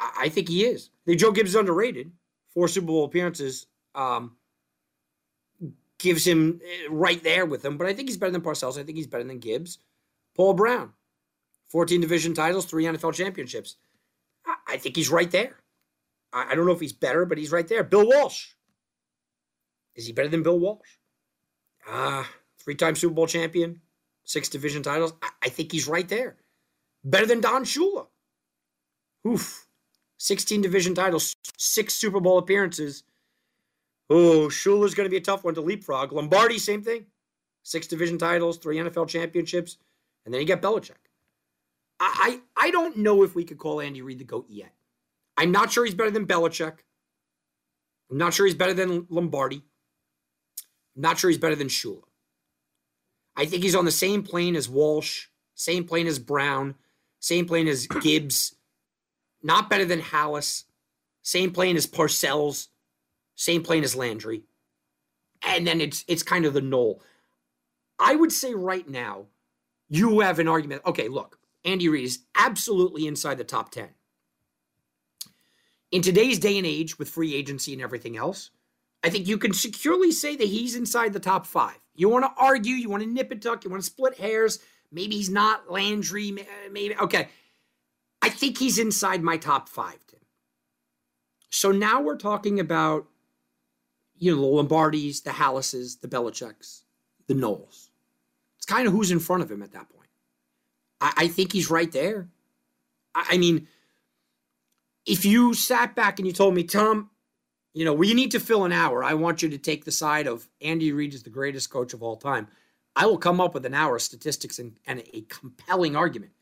I think he is. I think Joe Gibbs is underrated. Four Super Bowl appearances um, gives him eh, right there with him, but I think he's better than Parcells. I think he's better than Gibbs. Paul Brown, 14 division titles, three NFL championships. I think he's right there. I don't know if he's better, but he's right there. Bill Walsh. Is he better than Bill Walsh? Ah, uh, three-time Super Bowl champion, six division titles. I, I, think he's right there. Better than Don Shula. Oof. 16 division titles, six Super Bowl appearances. Oh, Shula's going to be a tough one to leapfrog. Lombardi, same thing. Six division titles, three NFL championships, and then you get Belichick. I, I, I don't know if we could call Andy Reid the GOAT yet. I'm not sure he's better than Belichick. I'm not sure he's better than Lombardi. Not sure he's better than Shula. I think he's on the same plane as Walsh, same plane as Brown, same plane as Gibbs. Not better than Halas. Same plane as Parcells. Same plane as Landry. And then it's it's kind of the Noll. I would say right now, you have an argument. Okay, look, Andy Reid is absolutely inside the top 10. In today's day and age with free agency and everything else, I think you can securely say that he's inside the top five. You want to argue, you want to nip and tuck, you want to split hairs. Maybe he's not Landry. Maybe okay. I think he's inside my top five, Tim. So now we're talking about you know the Lombardis, the Halases, the Belichicks, the Nolls. It's kind of who's in front of him at that point. I, I think he's right there. I, I mean, if you sat back and you told me, Tom, you know, we need to fill an hour. I want you to take the side of Andy Reid is the greatest coach of all time. I will come up with an hour of statistics and, and a compelling argument.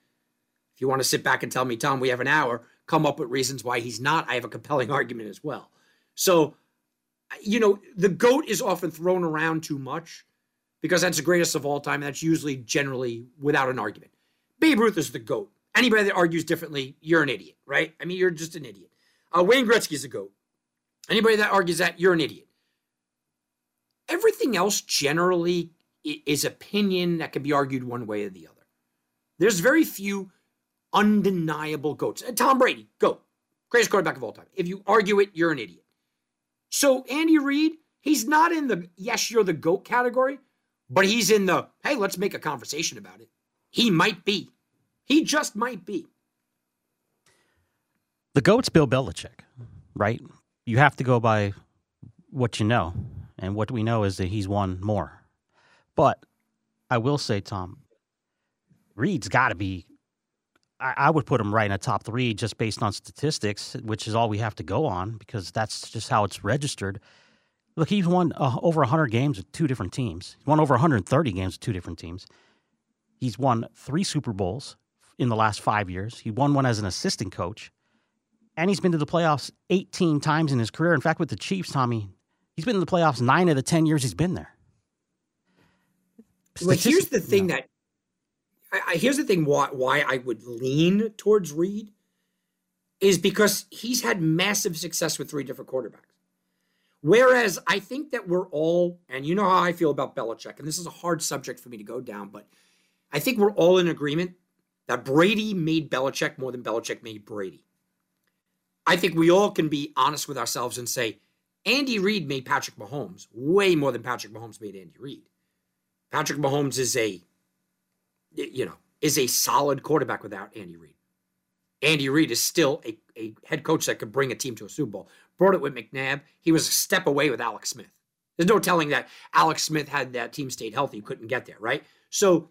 If you want to sit back and tell me, Tom, we have an hour, come up with reasons why he's not. I have a compelling argument as well. So, you know, the GOAT is often thrown around too much because that's the greatest of all time. That's usually generally without an argument. Babe Ruth is the GOAT. Anybody that argues differently, you're an idiot, right? I mean, you're just an idiot. Uh, Wayne Gretzky is a GOAT. Anybody that argues that, you're an idiot. Everything else generally is opinion that can be argued one way or the other. There's very few undeniable goats. Uh, Tom Brady, goat, greatest quarterback of all time. If you argue it, you're an idiot. So Andy Reid, he's not in the yes, you're the goat category, but he's in the hey, let's make a conversation about it. He might be. He just might be. The goat's Bill Belichick, right? You have to go by what you know, and what we know is that he's won more. But I will say, Tom, Reid's got to be. I, I, would put him right in a top three just based on statistics, which is all we have to go on because that's just how it's registered. Look, he's won uh, over 100 games with two different teams. He's won over 130 games with two different teams. He's won three Super Bowls in the last five years. He won one as an assistant coach, and he's been to the playoffs 18 times in his career. In fact, with the Chiefs, Tommy, he's been in the playoffs nine of the 10 years he's been there. Well, here's the thing that I, I, here's the thing why why I would lean towards Reid is because he's had massive success with three different quarterbacks. Whereas I think that we're all, and you know how I feel about Belichick, and this is a hard subject for me to go down, but I think we're all in agreement that Brady made Belichick more than Belichick made Brady. I think we all can be honest with ourselves and say Andy Reid made Patrick Mahomes way more than Patrick Mahomes made Andy Reid. Patrick Mahomes is a, you know, is a solid quarterback without Andy Reid. Andy Reid is still a, a head coach that could bring a team to a Super Bowl. Brought it with McNabb. He was a step away with Alex Smith. There's no telling that Alex Smith had that team stayed healthy, couldn't get there, right? So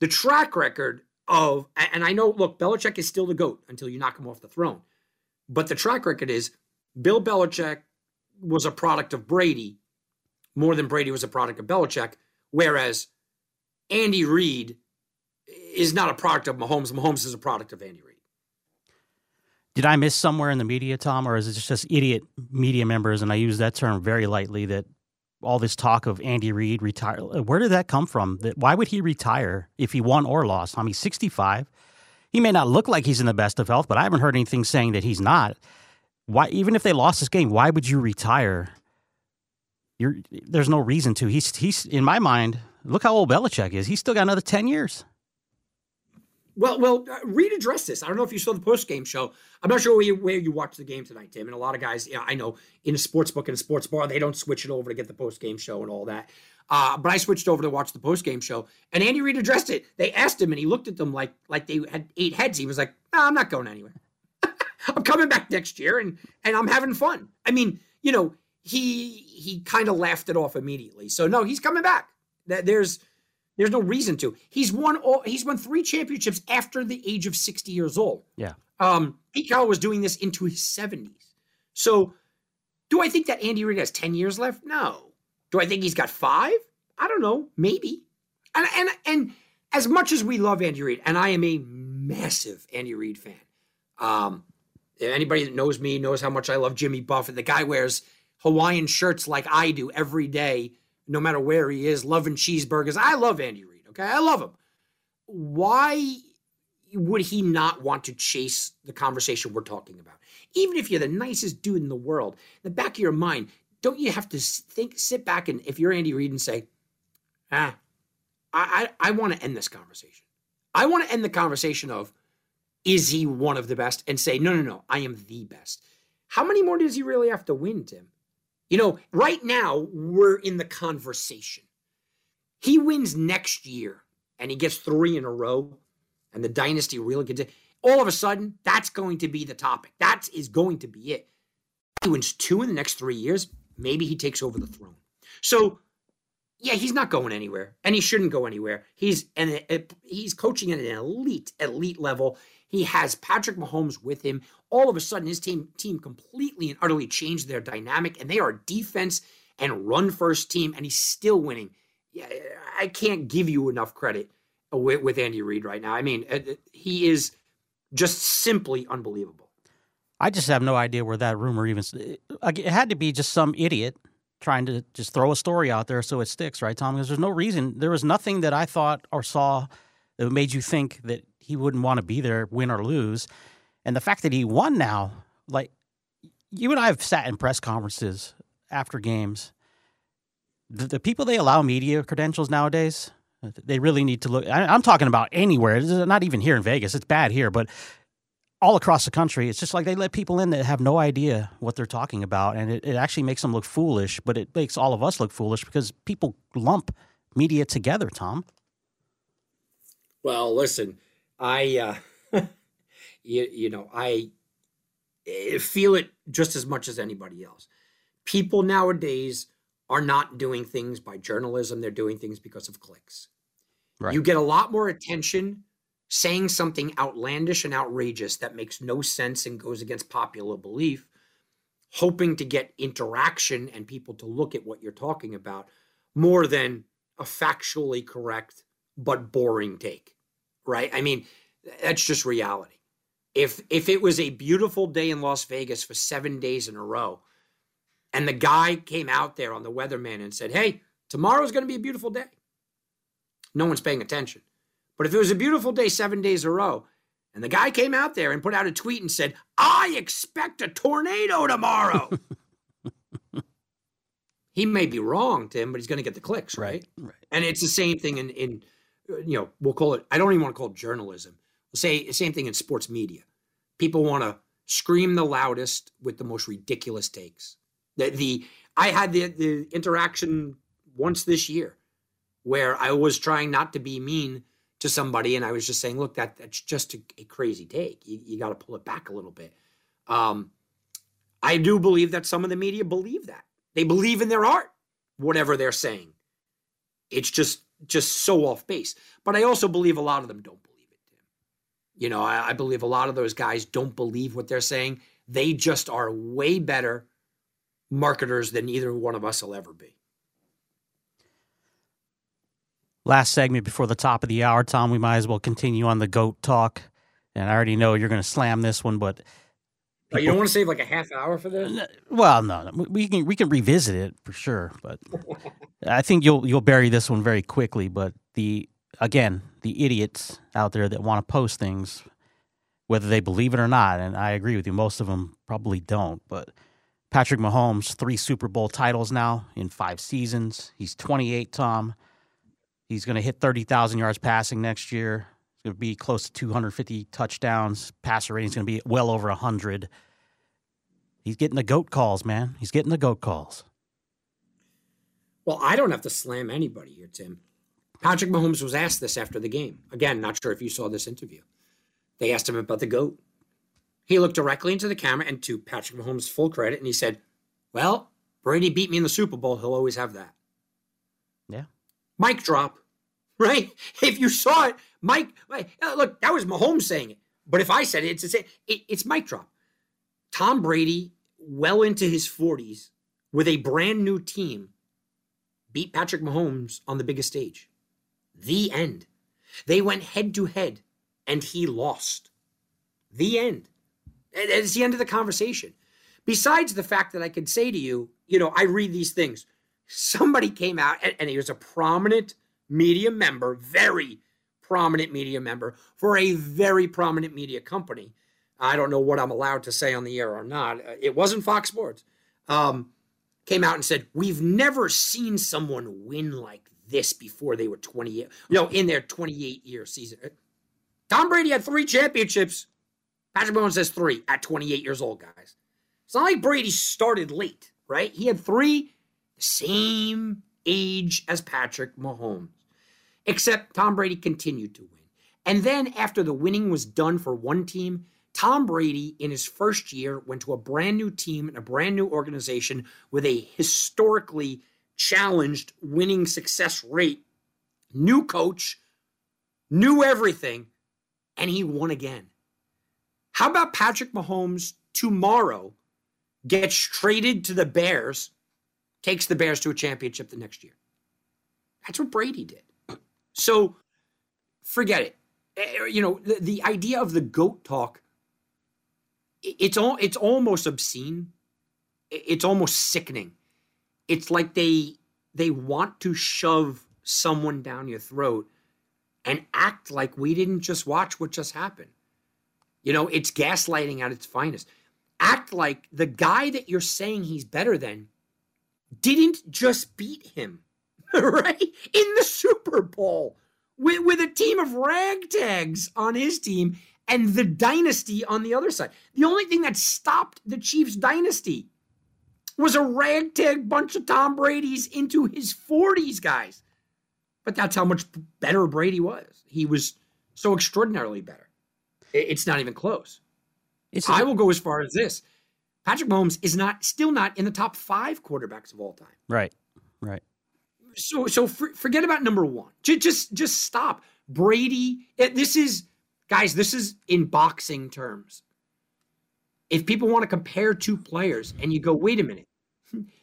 the track record of, and I know, look, Belichick is still the GOAT until you knock him off the throne. But the track record is Bill Belichick was a product of Brady more than Brady was a product of Belichick. Whereas Andy Reid is not a product of Mahomes. Mahomes is a product of Andy Reid. Did I miss somewhere in the media, Tom, or is it just idiot media members? And I use that term very lightly. That all this talk of Andy Reid retire, where did that come from? That why would he retire if he won or lost? I mean, sixty-five. He may not look like he's in the best of health, but I haven't heard anything saying that he's not. Why, even if they lost this game, why would you retire you're, there's no reason to. He's he's in my mind. Look how old Belichick is. He's still got another ten years. Well, well, uh, Reid addressed this. I don't know if you saw the post game show. I'm not sure where you, where you watched the game tonight, Tim. And a lot of guys, yeah, I know in a sports book and a sports bar, they don't switch it over to get the post game show and all that. Uh, but I switched over to watch the post game show, and Andy Reid addressed it. They asked him, and he looked at them like like they had eight heads. He was like, no, "I'm not going anywhere. I'm coming back next year, and and I'm having fun." I mean, you know, he he kind of laughed it off immediately. So no, he's coming back. There's there's no reason to. He's won all he's won three championships after the age of 60 years old. Yeah. Um Pete Carroll was doing this into his 70s. So do I think that Andy Reid has 10 years left? No. Do I think he's got 5? I don't know, maybe. And and and as much as we love Andy Reid, and I am a massive Andy Reid fan. Um anybody that knows me knows how much I love Jimmy Buffett. The guy wears Hawaiian shirts like I do every day, no matter where he is, loving cheeseburgers. I love Andy Reid, okay? I love him. Why would he not want to chase the conversation we're talking about? Even if you're the nicest dude in the world, in the back of your mind, don't you have to think, sit back and if you're Andy Reid and say, ah, I, I, I want to end this conversation. I want to end the conversation of, is he one of the best? And say, no, no, no, I am the best. How many more does he really have to win, Tim? You know, right now we're in the conversation. He wins next year and he gets three in a row, and the dynasty really gets it. All of a sudden, that's going to be the topic. That is going to be it. He wins two in the next three years. Maybe he takes over the throne. So, yeah, he's not going anywhere, and he shouldn't go anywhere. He's and he's coaching at an elite, elite level. He has Patrick Mahomes with him. All of a sudden, his team team completely and utterly changed their dynamic, and they are defense and run first team, and he's still winning. Yeah, I can't give you enough credit with, Andy Reid right now. I mean, uh, he is just simply unbelievable. I just have no idea where that rumor even. Eh, it had to be just some idiot trying to just throw a story out there so it sticks, right, Tom? Because there's no reason. There was nothing that I thought or saw that made you think that he wouldn't want to be there, win or lose. And the fact that he won now, like you and I have sat in press conferences after games. The, the people they allow media credentials nowadays, they really need to look. I, I'm talking about anywhere. Not even here in Vegas. It's bad here, but all across the country, it's just like they let people in that have no idea what they're talking about, and it, it actually makes them look foolish. But it makes all of us look foolish because people lump media together. Tom. Well, listen, I, uh, you, you know, I eh, feel it just as much as anybody else. People nowadays are not doing things by journalism; they're doing things because of clicks. Right. You get a lot more attention saying something outlandish and outrageous that makes no sense and goes against popular belief, hoping to get interaction and people to look at what you're talking about more than a factually correct but boring take. Right? I mean, that's just reality. If if it was a beautiful day in Las Vegas for 7 days in a row and the guy came out there on the weatherman and said, "Hey, tomorrow's going to be a beautiful day." No one's paying attention. But if it was a beautiful day seven days in a row, and the guy came out there and put out a tweet and said, I expect a tornado tomorrow. he may be wrong, Tim, but he's going to get the clicks, right? right? Right. And it's the same thing in, in, you know, we'll call it, I don't even want to call it journalism. We'll say the same thing in sports media. People want to scream the loudest with the most ridiculous takes. The, the I had the, the interaction once this year where I was trying not to be mean to somebody, and I was just saying, look, that that's just a, a crazy take. You, you got to pull it back a little bit. Um, I do believe that some of the media believe that they believe in their art, whatever they're saying. It's just just so off base. But I also believe a lot of them don't believe it. You know, I, I believe a lot of those guys don't believe what they're saying. They just are way better marketers than either one of us will ever be. Last segment before the top of the hour, Tom, we might as well continue on the goat talk. And I already know you're going to slam this one, but people, you don't want to save like a half hour for this. Well, no, we can we can revisit it for sure, but I think you'll you'll bury this one very quickly. But the again, the idiots out there that want to post things, whether they believe it or not, and I agree with you, most of them probably don't, but. Patrick Mahomes, three Super Bowl titles now in five seasons. He's 28, Tom. He's going to hit 30,000 yards passing next year. It's going to be close to 250 touchdowns. Passer rating is going to be well over 100. He's getting the GOAT calls, man. He's getting the GOAT calls. Well, I don't have to slam anybody here, Tim. Patrick Mahomes was asked this after the game. Again, not sure if you saw this interview. They asked him about the GOAT. He looked directly into the camera and to Patrick Mahomes' full credit, and he said, Well, Brady beat me in the Super Bowl. He'll always have that. Mic drop, right? If you saw it, Mike, uh, look, that was Mahomes saying it. But if I said it, it's, it, it's mic drop. Tom Brady, well into his 40s, with a brand new team, beat Patrick Mahomes on the biggest stage. The end. They went head to head and he lost. The end. It's the end of the conversation. Besides the fact that I could say to you, you know, I read these things somebody came out and, and he was a prominent media member, very prominent media member for a very prominent media company. I don't know what I'm allowed to say on the air or not. Uh, it wasn't Fox Sports. Um, came out and said, We've never seen someone win like this before they were 28, you know, in their 28 year season. Uh, Tom Brady had three championships. Patrick Mahomes says three at 28 years old, guys. It's not like Brady started late, right? He had three same age as Patrick Mahomes, except Tom Brady continued to win. And then after the winning was done for one team, Tom Brady, in his first year, went to a brand new team and a brand new organization with a historically challenged winning success rate, new coach, new everything, and he won again. How about Patrick Mahomes tomorrow gets traded to the Bears, takes the Bears to a championship the next year? That's what Brady did. So forget it. Eh, You know, the, the idea of the goat talk, it's all it's almost obscene. It's almost sickening. It's like they they want to shove someone down your throat and act like we didn't just watch what just happened. You know, it's gaslighting at its finest. Act like the guy that you're saying he's better than didn't just beat him, right? In the Super Bowl with, with a team of ragtags on his team and the dynasty on the other side. The only thing that stopped the Chiefs' dynasty was a ragtag bunch of Tom Brady's into his 40s, guys. But that's how much better Brady was. He was so extraordinarily better. It's not even close. It's I will go as far as this. Patrick Mahomes is not still not in the top five quarterbacks of all time. right, right. So so for, forget about number one. Just just just stop. Brady. This is guys. This is in boxing terms. If people want to compare two players, and you go, wait a minute,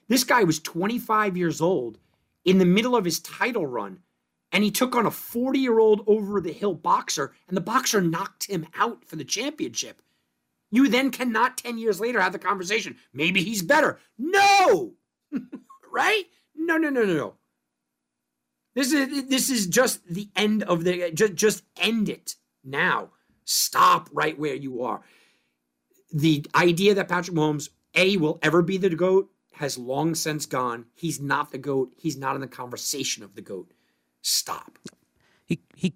this guy was 25 years old in the middle of his title run, and he took on a 40 year old over the hill boxer, and the boxer knocked him out for the championship. You then cannot 10 years later have the conversation. Maybe he's better. No, right? No, no, no, no, no. This is this is just the end of the just just end it now. Stop right where you are. The idea that Patrick Mahomes a will ever be the goat has long since gone. He's not the goat. He's not in the conversation of the goat. Stop. He he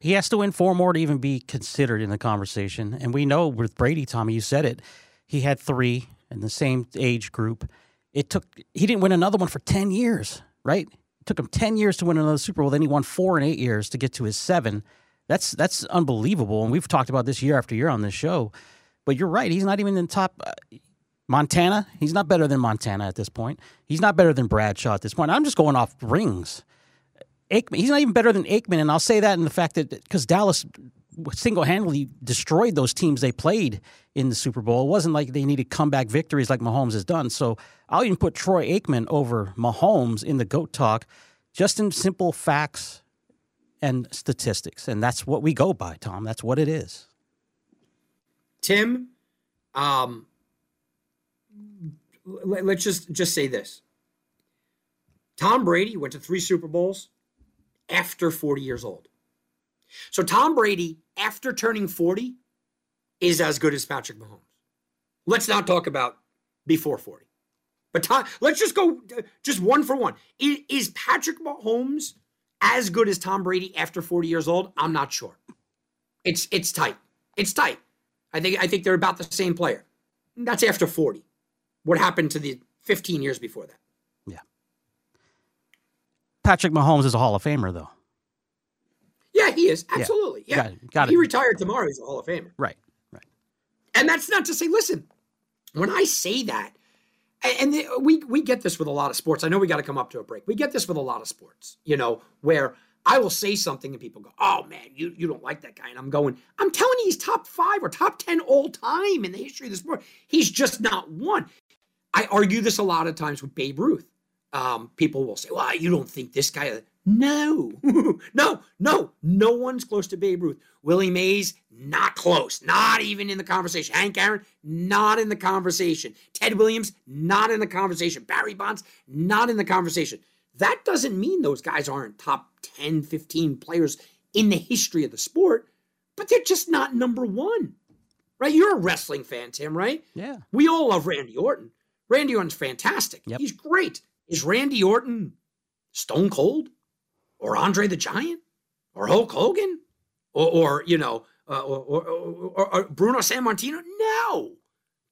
he has to win four more to even be considered in the conversation. And we know with Brady, Tommy, you said it. He had three in the same age group. It took he didn't win another one for ten years, right? It took him ten years to win another Super Bowl. Then he won four in eight years to get to his seven. That's that's unbelievable. And we've talked about this year after year on this show. But you're right. He's not even in top. Uh, Montana, he's not better than Montana at this point. He's not better than Bradshaw at this point. I'm just going off rings. Aikman, he's not even better than Aikman, and I'll say that in the fact that because Dallas single-handedly destroyed those teams they played in the Super Bowl. It wasn't like they needed comeback victories like Mahomes has done. So I'll even put Troy Aikman over Mahomes in the GOAT talk, just in simple facts and statistics, and that's what we go by, Tom. That's what it is. Tim, um, let, us just just say this. Tom Brady went to three Super Bowls after 40 years old. So Tom Brady, after turning 40, is as good as Patrick Mahomes. Let's not talk about before 40. But Tom, let's just go uh, just one for one. Is, is Patrick Mahomes as good as Tom Brady after 40 years old? I'm not sure. It's it's tight. It's tight. I think I think they're about the same player. That's after 40. What happened to the 15 years before that? Patrick Mahomes is a Hall of Famer, though. Yeah, he is. Absolutely. Yeah. Got it. Got he it. retired tomorrow. He's a Hall of Famer. Right. Right. And that's not to say, listen, when I say that, and the, we we get this with a lot of sports. I know we got to come up to a break. We get this with a lot of sports, you know, where I will say something and people go, "Oh man, you you don't like that guy," and I'm going, "I'm telling you, he's top five or top ten all time in the history of the sport. He's just not one." I argue this a lot of times with Babe Ruth. Um, people will say, "Well, you don't think this guy?" No, no, no, no one's close to Babe Ruth. Willie Mays, not close, not even in the conversation. Hank Aaron, not in the conversation. Ted Williams, not in the conversation. Barry Bonds, not in the conversation. That doesn't mean those guys aren't top 10, 15 players in the history of the sport, but they're just not number one, right? You're a wrestling fan, Tim, right? Yeah. We all love Randy Orton. Randy Orton's fantastic. Yep. He's great. Is Randy Orton Stone Cold or Andre the Giant or Hulk Hogan or, or you know, uh, or, or, or, Bruno Sammartino? No.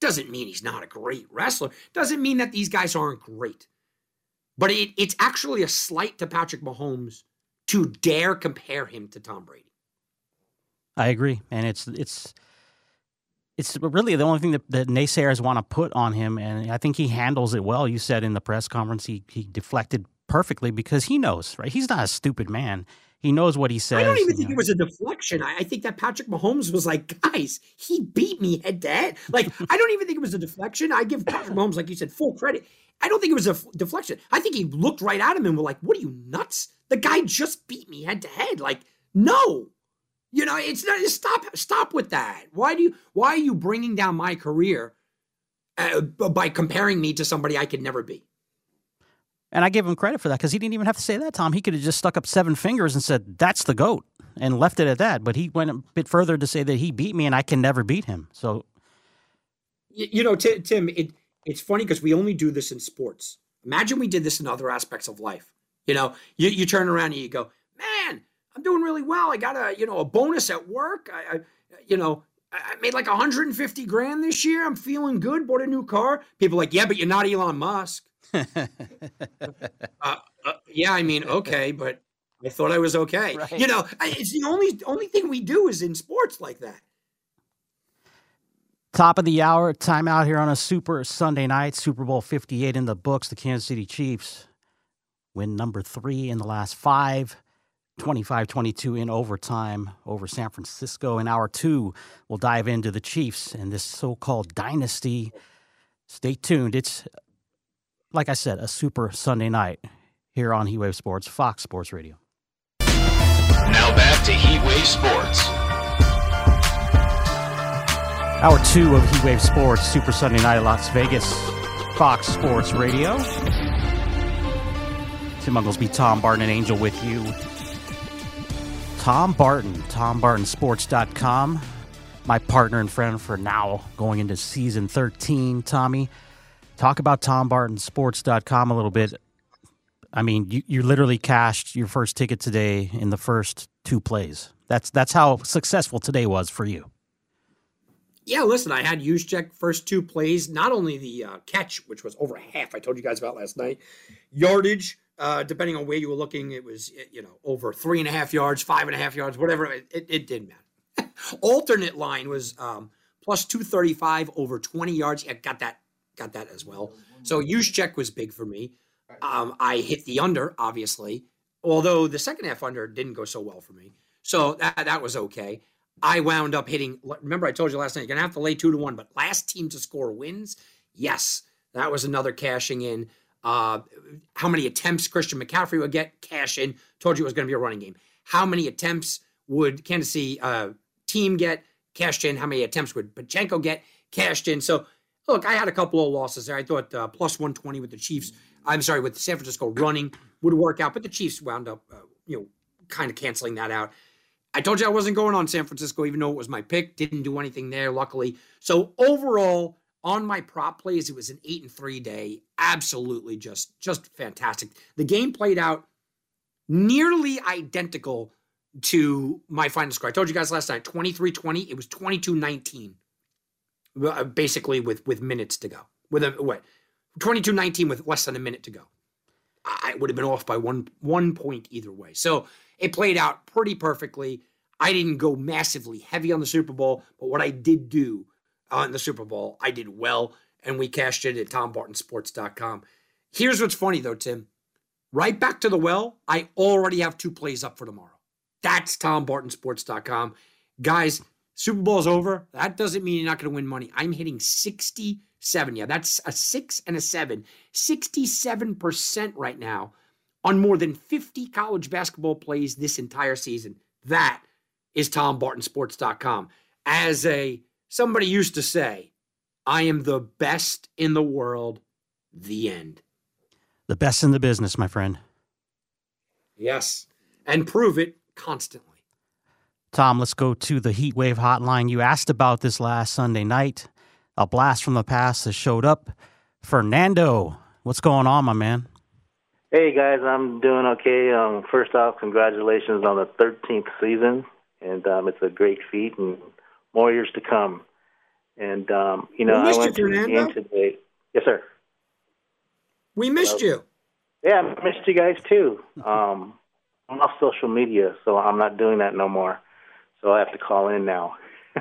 Doesn't mean he's not a great wrestler. Doesn't mean that these guys aren't great. But it, it's actually a slight to Patrick Mahomes to dare compare him to Tom Brady. I agree, and it's it's it's really the only thing that, that naysayers want to put on him, and I think he handles it well. You said in the press conference he he deflected perfectly because he knows, right? He's not a stupid man. He knows what he says. I don't even think know. it was a deflection. I, I think that Patrick Mahomes was like, guys, he beat me head to head. Like, I don't even think it was a deflection. I give Patrick Mahomes, like you said, full credit. I don't think it was a f- deflection. I think he looked right at him and were like, what are you nuts? The guy just beat me head to head. Like, no. You know, it's not stop stop with that. Why do you why are you bringing down my career uh, by comparing me to somebody I could never be? And I give him credit for that because he didn't even have to say that, Tom. He could have just stuck up seven fingers and said, that's the GOAT and left it at that. But he went a bit further to say that he beat me and I can never beat him. So, Y- You know, Ti- Tim, it it's funny because we only do this in sports. Imagine we did this in other aspects of life. You know, you, you turn around and you go, I'm doing really well. I got a you know a bonus at work. I, I you know I I made like 150 grand this year. I'm feeling good. Bought a new car. People are like, yeah, but you're not Elon Musk. Uh, uh, yeah, I mean, okay, but I thought I was okay. Right. You know, it's the only only thing we do is in sports like that. top of the hour, time out here on a super Sunday night. Super Bowl 58 in the books. The Kansas City Chiefs win number three in the last five. 25 22 in overtime over San Francisco. In hour two, we'll dive into the Chiefs and this so called dynasty. Stay tuned. It's, like I said, a super Sunday night here on Heatwave Sports, Fox Sports Radio. Now back to Heatwave Sports. Hour two of Heatwave Sports, Super Sunday Night Las Vegas, Fox Sports Radio. Tim Unglesby, Tom Barton, and Angel with you. Tom Barton, TomBartonSports.com. My partner and friend for now going into season 13. Tommy, talk about TomBartonSports.com a little bit. I mean, you, you literally cashed your first ticket today in the first two plays. That's that's how successful today was for you. Yeah, listen, I had check first two plays, not only the uh, catch, which was over half, I told you guys about last night, yardage, uh, depending on where you were looking, it was, you know, over three and a half yards, five and a half yards, whatever. It, it, it didn't matter. Alternate line was um, plus 235 over 20 yards. Yeah, got that, got that as well. So use check was big for me. Um, I hit the under, obviously, although the second half under didn't go so well for me. So that, that was okay. I wound up hitting. Remember, I told you last night you're gonna have to lay two to one, but last team to score wins. Yes, that was another cashing in. Uh, how many attempts Christian McCaffrey would get? Cash in. Told you it was gonna be a running game. How many attempts would Kansas City uh, team get? Cashed in. How many attempts would Pacheco get? Cashed in. So look, I had a couple of losses there. I thought uh, plus 120 with the Chiefs. I'm sorry, with San Francisco running would work out, but the Chiefs wound up, uh, you know, kind of canceling that out. I told you I wasn't going on San Francisco, even though it was my pick. Didn't do anything there, luckily. So overall, on my prop plays, it was an eight and three day. Absolutely, just just fantastic. The game played out nearly identical to my final score. I told you guys last night, 23-20. It was 22-19. uh, Basically, with with minutes to go. With a what? 22-19 with less than a minute to go. I would have been off by one one point either way. So it played out pretty perfectly. I didn't go massively heavy on the Super Bowl, but what I did do on the Super Bowl, I did well, and we cashed it at TomBartonSports.com. Here's what's funny though, Tim. Right back to the well, I already have two plays up for tomorrow. That's TomBartonSports.com. Guys, Super Bowl's over. That doesn't mean you're not going to win money. I'm hitting 67. Yeah, that's a six and a seven. 67% right now on more than 50 college basketball plays this entire season. That is TomBartonSports.com. As a somebody used to say, I am the best in the world. The end. The best in the business, my friend. Yes. And prove it constantly. Tom, let's go to the heat wave hotline. You asked about this last Sunday night. A blast from the past has showed up. Fernando, what's going on, my man? Hey guys, I'm doing okay. Um, first off, congratulations on the 13th season, and um, it's a great feat, and years to come. And um, you know, I went you, to the game today. Yes, sir. We missed you. Yeah, I missed you guys too. Um, I'm off social media, so I'm not doing that no more. So I have to call in now.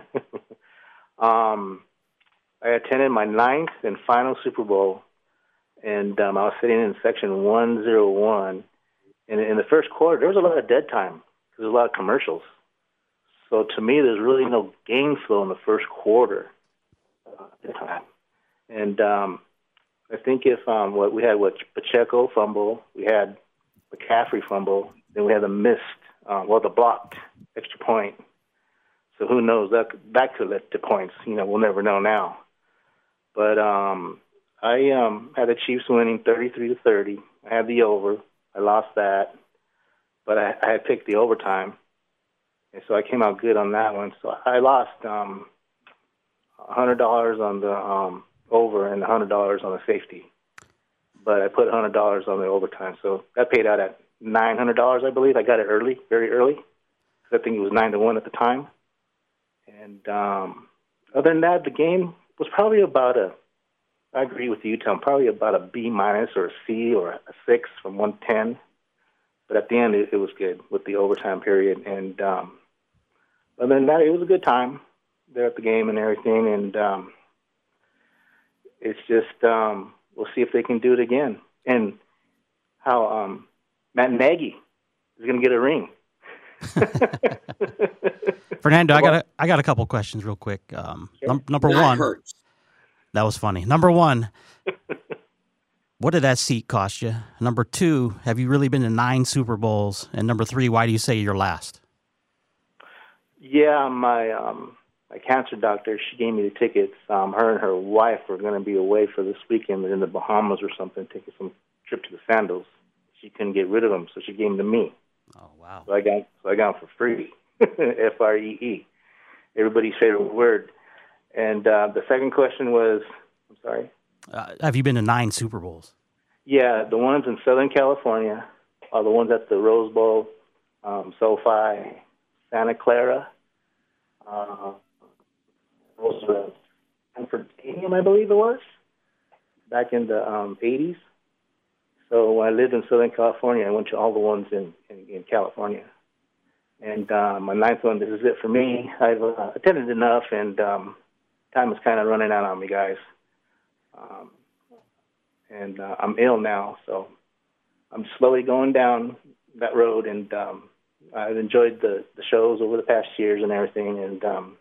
um, I attended my ninth and final Super Bowl, and um, I was sitting in section 101. And in the first quarter, there was a lot of dead time. There was a lot of commercials. So to me, there's really no game flow in the first quarter uh, at the time. And um, I think if um, what we had what Pacheco fumble, we had McCaffrey fumble, then we had the missed, uh, well, the blocked extra point. So who knows that that could lead to points. You know, we'll never know now. But um, I um, had the Chiefs winning 33 to 30. I had the over. I lost that, but I, I had picked the overtime, and so I came out good on that one. So I lost um, $100 on the um, over and $100 on the safety, but I put $100 on the overtime. So that paid out at $900, I believe. I got it early, very early. I think it was nine to one at the time. And um, other than that, the game was probably about a. I agree with you, Tom. Probably about a B minus or a C or a six from one ten. But at the end, it, it was good with the overtime period. And um, other than that, it was a good time there at the game and everything. And um, it's just um, we'll see if they can do it again. And how um, Matt Nagy is going to get a ring. Fernando, I got a, I got a couple questions real quick. Um, num- number That one, hurts. that was funny. Number one, what did that seat cost you? Number two, have you really been to nine Super Bowls? And number three, why do you say you're last? Yeah, my um my cancer doctor, she gave me the tickets. Um her and her wife were gonna be away for this weekend in the Bahamas or something, taking some trip to the sandals. She couldn't get rid of them, so she gave them to me. Oh wow! So I got so I got them for free. F R E E. Everybody's favorite word. And uh the second question was I'm sorry. Uh, have you been to nine Super Bowls? Yeah, the ones in Southern California are the ones at the Rose Bowl, um, SoFi, Santa Clara. Uh, was the Stanford Stadium, I believe it was, back in the um, 80s. So when I lived in Southern California, I went to all the ones in, in, in California. And uh, my ninth one, this is it for me. I've uh, attended enough, and um, time is kind of running out on me, guys. Um, and uh, I'm ill now, so I'm slowly going down that road. And um, I've enjoyed the the shows over the past years and everything. And um,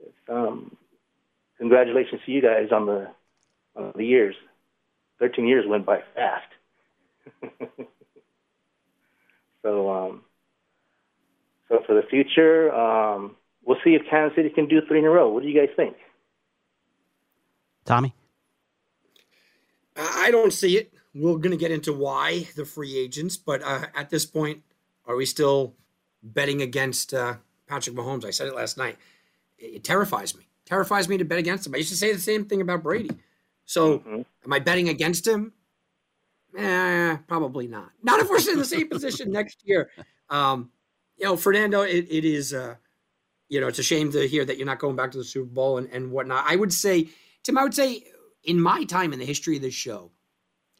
it's, um, congratulations to you guys on the on the years. Thirteen years went by fast. so um, so for the future, um, we'll see if Kansas City can do three in a row. What do you guys think? Tommy? I I don't see it. We're going to get into why the free agents, but uh, at this point, are we still betting against uh, Patrick Mahomes? I said it last night. It, it terrifies me. Terrifies me to bet against him. I used to say the same thing about Brady. So, Mhm. am I betting against him? Eh, probably not. Not if we're in the same position next year. Um, you know, Fernando, it, it is, uh, you know, it's a shame to hear that you're not going back to the Super Bowl and, and whatnot. I would say, Tim, I would say in my time in the history of this show,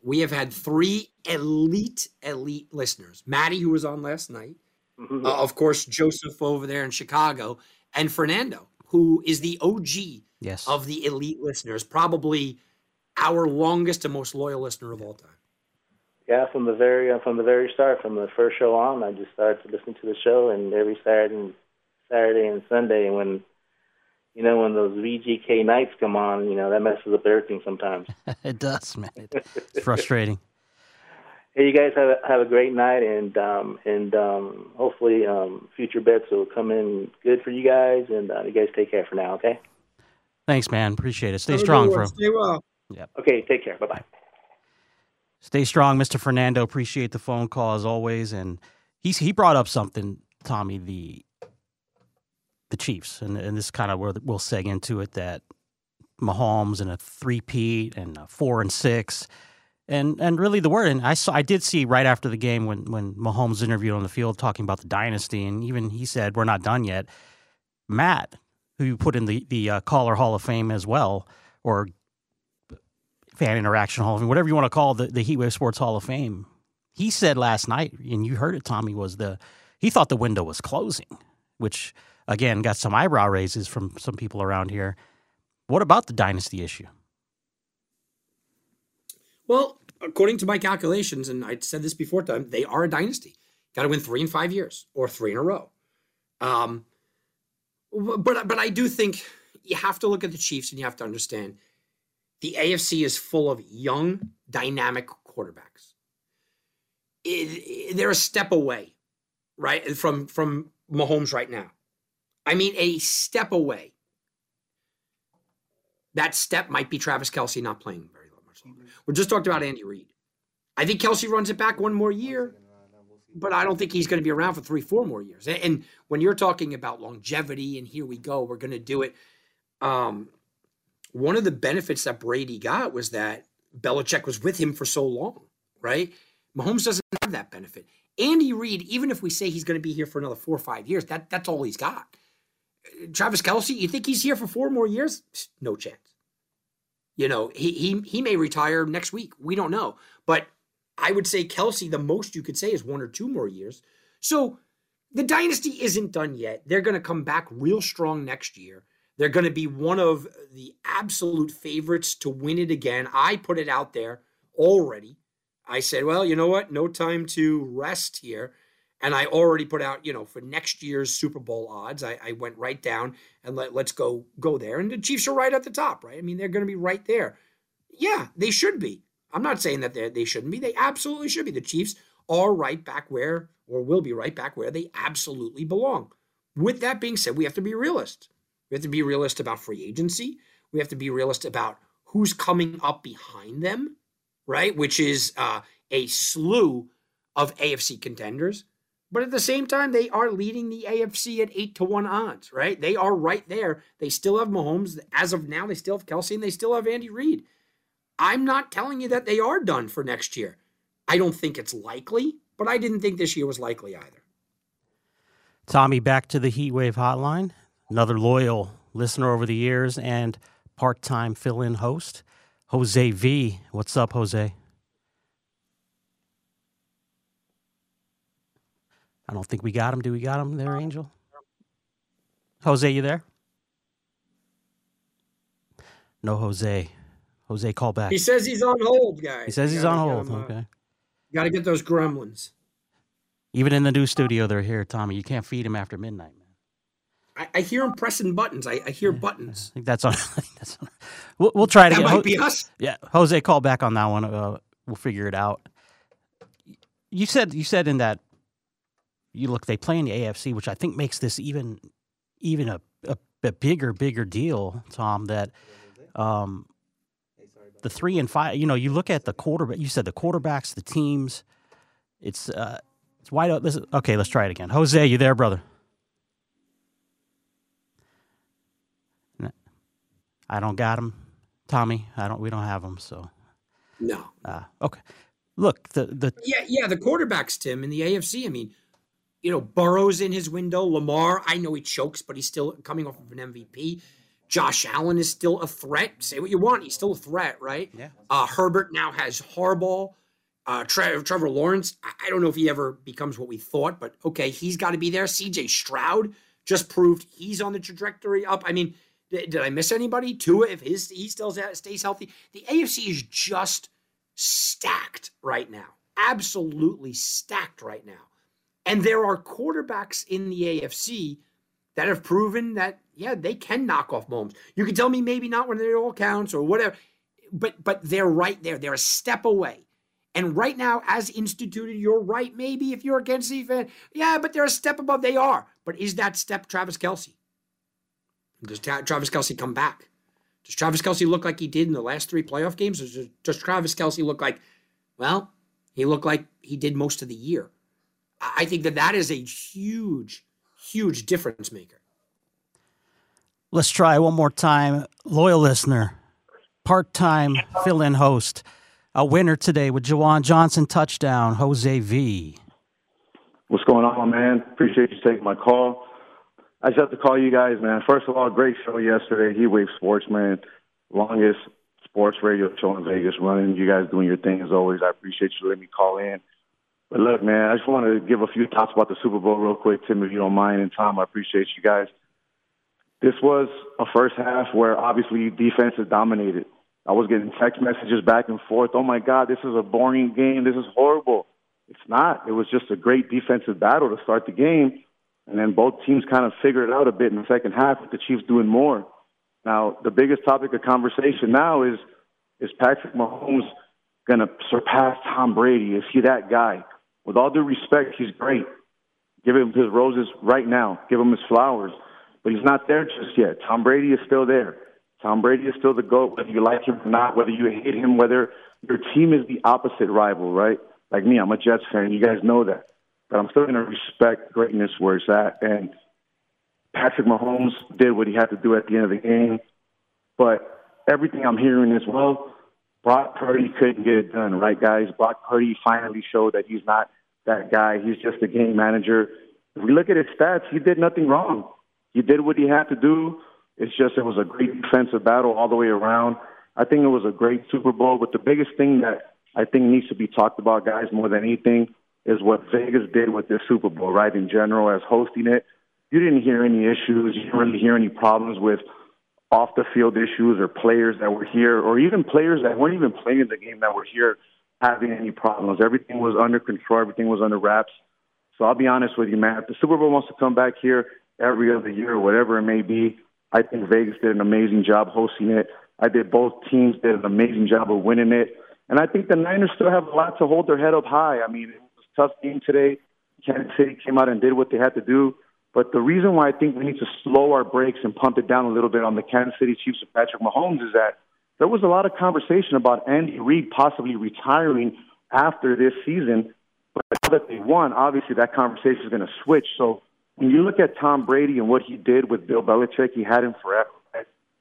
we have had three elite, elite listeners. Maddie, who was on last night, Mhm. uh, of course, Joseph over there in Chicago, and Fernando, who is the OG Yes. of the elite listeners, probably our longest and most loyal listener of all time. Yeah, from the very uh, from the very start, from the first show on, I just started to listen to the show, and every Saturday, and Saturday and Sunday, when you know when those VGK nights come on, you know that messes up everything sometimes. it does, man. It's frustrating. hey, you guys have a, have a great night, and um, and um, hopefully um, future bets will come in good for you guys, and uh, you guys take care for now, okay? Thanks, man. Appreciate it. Stay Have a strong, one. bro. Stay well. Yep. Okay, take care. Bye bye. Stay strong, Mr. Fernando. Appreciate the phone call as always. And he's he brought up something, Tommy, the the Chiefs, and and this is kind of where we'll seg into it that Mahomes and a three peat and a four and six. And and really the word and I saw I did see right after the game when when Mahomes interviewed on the field talking about the dynasty and even he said we're not done yet. Matt, who you put in the the uh, caller Hall of Fame as well, or fan interaction hall of fame, whatever you want to call the, the Heatwave Sports Hall of Fame. He said last night, and you heard it, Tommy, was the he thought the window was closing, which again got some eyebrow raises from some people around here. What about the dynasty issue? Well, according to my calculations, and I said this before, time they are a dynasty. Got to win three in five years or three in a row. Um, but but I do think you have to look at the Chiefs and you have to understand the AFC is full of young, dynamic quarterbacks. It, it, they're a step away, right, from from Mahomes right now. I mean, a step away. That step might be Travis Kelce not playing very much longer. We just talked about Andy Reid. I think Kelce runs it back one more year, but I don't think he's going to be around for three, four more years. And when you're talking about longevity and here we go, we're going to do it. Um, one of the benefits that Brady got was that Belichick was with him for so long, right? Mahomes doesn't have that benefit. Andy Reid, even if we say he's going to be here for another four or five years, that that's all he's got. Travis Kelce, you think he's here for four more years? No chance. You know, he he he may retire next week. We don't know. But I would say Kelce, the most you could say is one or two more years. So the dynasty isn't done yet. They're going to come back real strong next year. They're going to be one of the absolute favorites to win it again. I put it out there already. I said, well, you know what? No time to rest here. And I already put out, you know, for next year's Super Bowl odds, I, I went right down and let, let's go go there. And the Chiefs are right at the top, right? I mean, they're going to be right there. Yeah, they should be. I'm not saying that they shouldn't be. They absolutely should be. The Chiefs are right back where, or will be right back where they absolutely belong. With that being said, we have to be realists. We have to be realist about free agency. We have to be realist about who's coming up behind them, right? Which is uh, a slew of AFC contenders. But at the same time, they are leading the AFC at eight to one odds, right? They are right there. They still have Mahomes. As of now, they still have Kelce and they still have Andy Reid. I'm not telling you that they are done for next year. I don't think it's likely, but I didn't think this year was likely either. Tommy, back to the Heatwave Hotline another loyal listener over the years and part time fill in host, Jose V. What's up, Jose? I don't think we got him. Do we got him there, Angel? Jose, you there? No, Jose. Jose, call back. He says he's on hold, guys. He says he's on hold. Him, uh, okay. Got to get those gremlins. Even in the new studio, they're here, Tommy. You can't feed him after midnight. I, I hear him pressing buttons. I, I hear buttons. I think that's on. that's on. We'll, we'll try to that get. might be us. Yeah, Jose, call back on that one. Uh, we'll figure it out. You said you said in that you look they play in the AFC, which I think makes this even even a, a, a bigger bigger deal, Tom. That um, the three and five. You know, you look at the quarterback. You said the quarterbacks, the teams. It's uh, it's wide open. Okay, let's try it again. Jose, you there, brother? I don't got him, Tommy. I don't. We don't have him. So no. Uh, okay. Look, the the yeah yeah the quarterbacks, Tim, in the AFC. I mean, you know, Burrow's in his window. Lamar, I know he chokes, but he's still coming off of an MVP. Josh Allen is still a threat. Say what you want, he's still a threat, right? Yeah. Uh, Herbert now has Harbaugh. Uh, Tre- Trevor Lawrence, I don't know if he ever becomes what we thought, but okay, he's got to be there. CJ Stroud just proved he's on the trajectory up. I mean, did, did I miss anybody? Tua, if his he still stays healthy, the AFC is just stacked right now. Absolutely stacked right now. And there are quarterbacks in the AFC that have proven that yeah they can knock off Mahomes. You can tell me maybe not when it all counts or whatever, but but they're right there. They're a step away. And right now, as instituted, you're right. Maybe if you're against the fan, yeah, but they're a step above. They are. But is that step Travis Kelce? Does Travis Kelce come back? Does Travis Kelce look like he did in the last three playoff games? Or does Travis Kelce look like, well, he looked like he did most of the year? I think that that is a huge, huge difference maker. Let's try one more time. Loyal listener, part time fill in host, a winner today with Juwan Johnson touchdown, Jose V. What's going on, man? Appreciate you taking my call. I just have to call you guys, man. First of all, great show yesterday. Heatwave Sports, man. Longest sports radio show in Vegas running. You guys doing your thing as always. I appreciate you letting me call in. But look, man, I just want to give a few thoughts about the Super Bowl real quick, Tim, if you don't mind. And Tom, I appreciate you guys. This was a first half where obviously defense is dominated. I was getting text messages back and forth. Oh my God, this is a boring game. This is horrible. It's not. It was just a great defensive battle to start the game, and then both teams kind of figured it out a bit in the second half with the Chiefs doing more. Now, the biggest topic of conversation now is is Patrick Mahomes going to surpass Tom Brady? Is he that guy? With all due respect, he's great. Give him his roses right now. Give him his flowers. But he's not there just yet. Tom Brady is still there. Tom Brady is still the GOAT, whether you like him or not, whether you hate him, whether your team is the opposite rival, right? Like me, I'm a Jets fan. You guys know that. But I'm still going to respect greatness where it's at. And Patrick Mahomes did what he had to do at the end of the game. But everything I'm hearing is, well, Brock Purdy couldn't get it done, right, guys? Brock Purdy finally showed that he's not that guy. He's just a game manager. If we look at his stats, he did nothing wrong. He did what he had to do. It's just it was a great defensive battle all the way around. I think it was a great Super Bowl. But the biggest thing that I think needs to be talked about, guys, more than anything, is what Vegas did with their Super Bowl, right? In general, as hosting it, you didn't hear any issues. You didn't really hear any problems with off the field issues or players that were here, or even players that weren't even playing the game that were here having any problems. Everything was under control. Everything was under wraps. So I'll be honest with you, man. If the Super Bowl wants to come back here every other year, whatever it may be, I think Vegas did an amazing job hosting it. I did both teams did an amazing job of winning it. And I think the Niners still have a lot to hold their head up high. I mean, it was a tough game today. Kansas City came out and did what they had to do. But the reason why I think we need to slow our brakes and pump it down a little bit on the Kansas City Chiefs and Patrick Mahomes is that there was a lot of conversation about Andy Reid possibly retiring after this season. But now that they won, obviously that conversation is going to switch. So when you look at Tom Brady and what he did with Bill Belichick, he had him forever.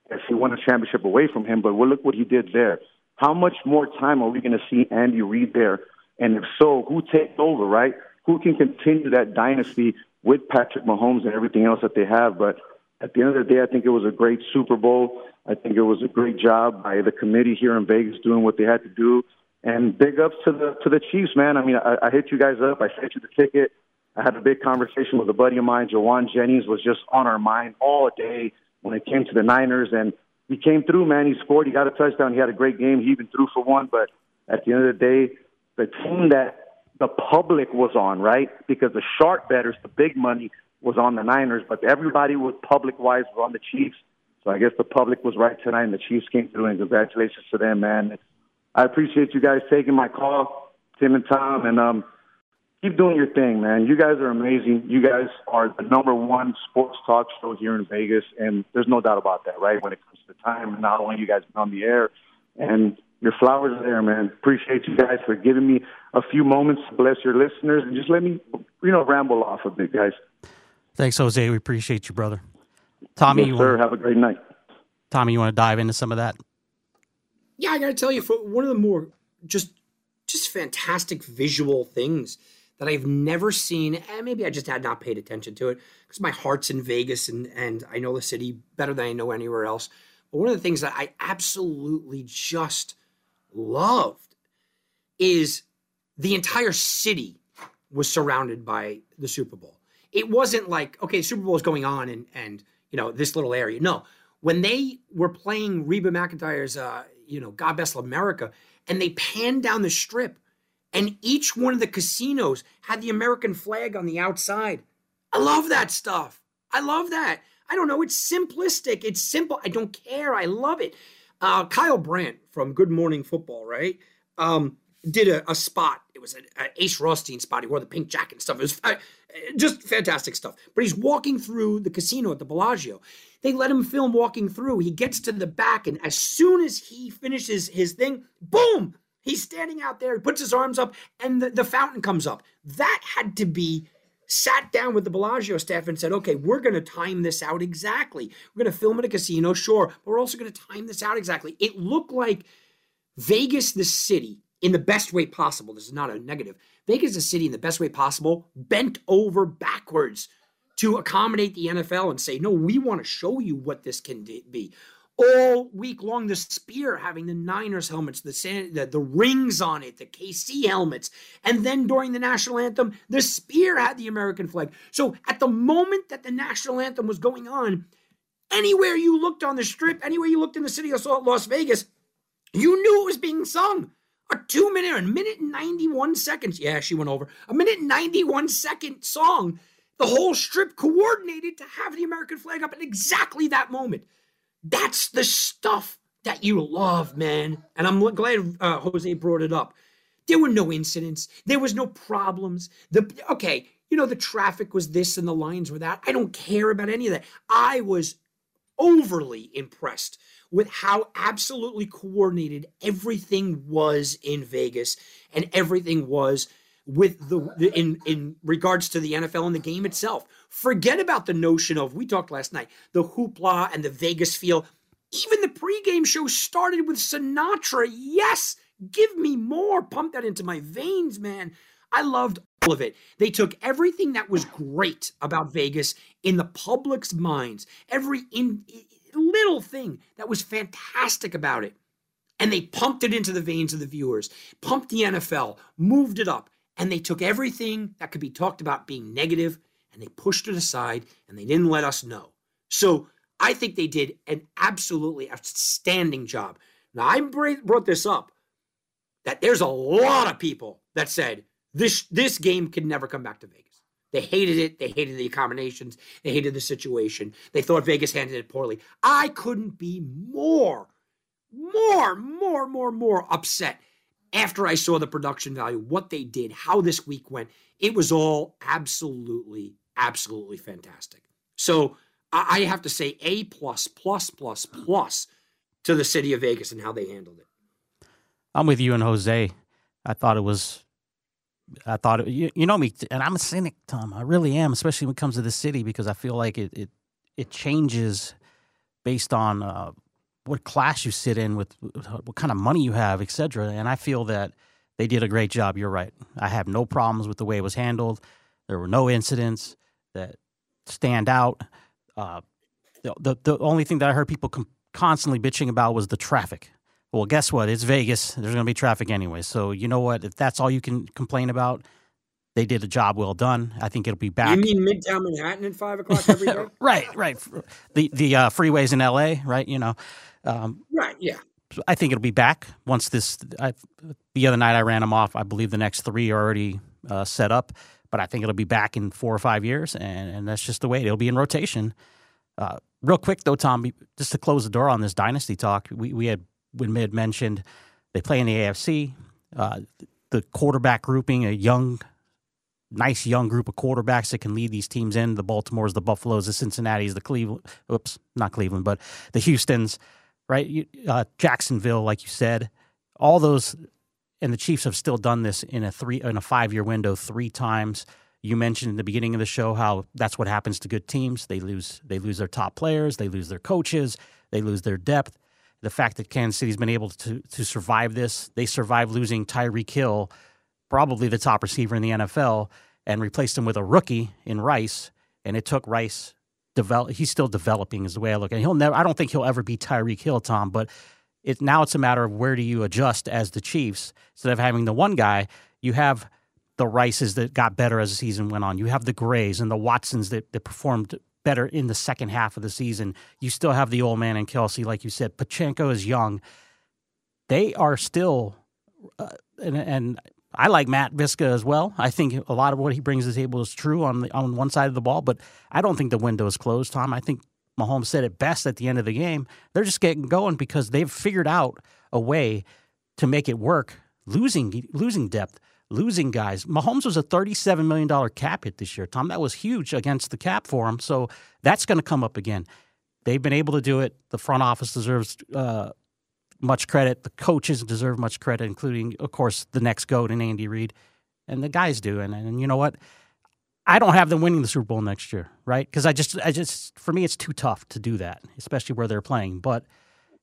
Yes, he won a championship away from him, but look what he did there. How much more time are we going to see Andy Reid there? And if so, who takes over, right? Who can continue that dynasty with Patrick Mahomes and everything else that they have? But at the end of the day, I think it was a great Super Bowl. I think it was a great job by the committee here in Vegas doing what they had to do. And big ups to the to the Chiefs, man. I mean, I, I hit you guys up. I sent you the ticket. I had a big conversation with a buddy of mine, Jauan Jennings, was just on our mind all day when it came to the Niners, and he came through, man. He scored. He got a touchdown. He had a great game. He even threw for one. But at the end of the day, the team that the public was on, right? Because the sharp betters, the big money, was on the Niners, but everybody was public wise on the Chiefs. So I guess the public was right tonight, and the Chiefs came through. And congratulations to them, man. I appreciate you guys taking my call, Tim and Tom, and um, keep doing your thing, man. You guys are amazing. You guys are the number one sports talk show here in Vegas, and there's no doubt about that, right? When it comes to the time, and not only you guys on the air, and your flowers are there, man. Appreciate you guys for giving me a few moments to bless your listeners, and just let me, you know, ramble off a bit, guys. Thanks, Jose. We appreciate you, brother. Tommy, yes, you sir. want, Have a great night. Tommy, you want to dive into some of that? Yeah, I got to tell you, for one of the more just just fantastic visual things that I've never seen, and maybe I just had not paid attention to it because my heart's in Vegas and and I know the city better than I know anywhere else. But one of the things that I absolutely just loved is the entire city was surrounded by the Super Bowl. It wasn't like okay, Super Bowl is going on and and you know this little area. No, when they were playing Reba McEntire's uh, you know God Bless America, and they panned down the strip and each one of the casinos had the American flag on the outside. I love that stuff. I love that. I don't know. It's simplistic. It's simple. I don't care. I love it. Uh, Kyle Brandt from Good Morning Football, right? Um, did a, a, spot. It was an Ace Rothstein spot. He wore the pink jacket and stuff. It was just fantastic stuff. But he's walking through the casino at the Bellagio. They let him film walking through. He gets to the back, and as soon as he finishes his thing, boom, He's standing out there, he puts his arms up, and the, the fountain comes up. That had to be sat down with the Bellagio staff and said, okay, we're going to time this out exactly. We're going to film at a casino, sure, but we're also going to time this out exactly. It looked like Vegas, the city, in the best way possible. This is not a negative. Vegas, the city, in the best way possible, bent over backwards to accommodate the NFL and say, no, we want to show you what this can be all week long. The spear having the Niners helmets, the, the, the rings on it, the KC helmets, and then during the national anthem, the spear had the American flag. So at the moment that the national anthem was going on, anywhere you looked on the strip, anywhere you looked in the city of Las Vegas, you knew it was being sung. A two minute, a minute and 91 seconds. Yeah, she went over. A minute and 91 second song. The whole strip coordinated to have the American flag up at exactly that moment. That's the stuff that you love, man. And I'm glad uh, Jose brought it up. There were no incidents. There was no problems. The okay, you know the traffic was this and the lines were that. I don't care about any of that. I was overly impressed with how absolutely coordinated everything was in Vegas and everything was with the, the, in in regards to the NFL and the game itself. Forget about the notion of we talked last night, the hoopla and the Vegas feel. Even the pregame show started with Sinatra. Yes, give me more. Pump that into my veins, man. I loved all of it. They took everything that was great about Vegas in the public's minds, every in, little thing that was fantastic about it, and they pumped it into the veins of the viewers, pumped the NFL, moved it up, and they took everything that could be talked about being negative and they pushed it aside and they didn't let us know. So I think they did an absolutely outstanding job. Now, I brought this up that there's a lot of people that said this this game could never come back to Vegas. They hated it. They hated the accommodations. They hated the situation. They thought Vegas handled it poorly. I couldn't be more, more, more, more, more upset after I saw the production value, what they did, how this week went. It was all absolutely, absolutely fantastic. So I have to say A plus, plus, plus, plus to the city of Vegas and how they handled it. I'm with you and Jose. I thought it was I thought you, you know me, and I'm a cynic, Tom. I really am, especially when it comes to the city, because I feel like it it, it changes based on uh, what class you sit in, with what kind of money you have, et cetera. And I feel that they did a great job. You're right. I have no problems with the way it was handled. There were no incidents that stand out. Uh, the, the, the only thing that I heard people com- constantly bitching about was the traffic. Well, guess what? It's Vegas. There's going to be traffic anyway. So you know what? If that's all you can complain about, they did a job well done. I think it'll be back. You mean Midtown Manhattan at five o'clock every day? right, right. The the uh, freeways in L.A. Right, you know. Um, right. Yeah. I think it'll be back once this. I, the other night I ran them off. I believe the next three are already uh, set up, but I think it'll be back in four or five years, and, and that's just the way it'll be in rotation. Uh, real quick though, Tom, just to close the door on this dynasty talk, we we had when Mid mentioned they play in the AFC. Uh, the quarterback grouping, a young, nice young group of quarterbacks that can lead these teams in. The Baltimores, the Buffaloes, the Cincinnati's, the Cleveland. Oops, not Cleveland, but the Houston's. Right, uh, Jacksonville, like you said, all those, and the Chiefs have still done this in a three in a five year window three times. You mentioned in the beginning of the show how that's what happens to good teams. They lose they lose their top players, they lose their coaches, they lose their depth the fact that Kansas City's been able to to survive this. They survived losing Tyreek Hill, probably the top receiver in the NFL, and replaced him with a rookie in Rice. And it took Rice develop. He's still developing, is the way I look. And he'll never. I don't think he'll ever be Tyreek Hill, Tom. But it now it's a matter of where do you adjust as the Chiefs instead of having the one guy. You have the Rices that got better as the season went on. You have the Grays and the Watsons that, that performed better in the second half of the season. You still have the old man and Kelce, like you said. Pacheco is young. They are still, uh, and, and I like Matt Viska as well. I think a lot of what he brings to the table is true on the, on one side of the ball, but I don't think the window is closed, Tom. I think Mahomes said it best at the end of the game. They're just getting going because they've figured out a way to make it work, losing losing depth losing guys. Mahomes was a $37 million cap hit this year, Tom. That was huge against the cap for him. So that's going to come up again. They've been able to do it. The front office deserves uh, much credit. The coaches deserve much credit, including, of course, the next GOAT and Andy Reid. And the guys do. And, and you know what? I don't have them winning the Super Bowl next year, right? Because I just, I just, for me, it's too tough to do that, especially where they're playing. But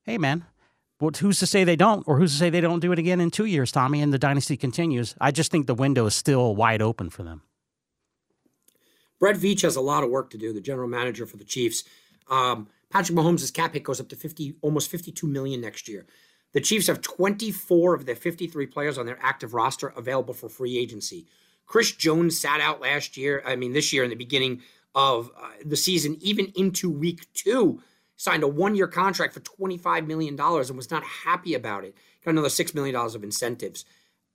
hey, man, but who's to say they don't, or who's to say they don't do it again in two years, Tommy, and the dynasty continues? I just think the window is still wide open for them. Brett Veach has a lot of work to do, the general manager for the Chiefs. Um, Patrick Mahomes' cap hit goes up to 50, almost 52 million next year. The Chiefs have 24 of their 53 players on their active roster available for free agency. Chris Jones sat out last year, I mean, this year in the beginning of uh, the season, even into week two signed a one year contract for $25 million and was not happy about it. Got another $6 million of incentives.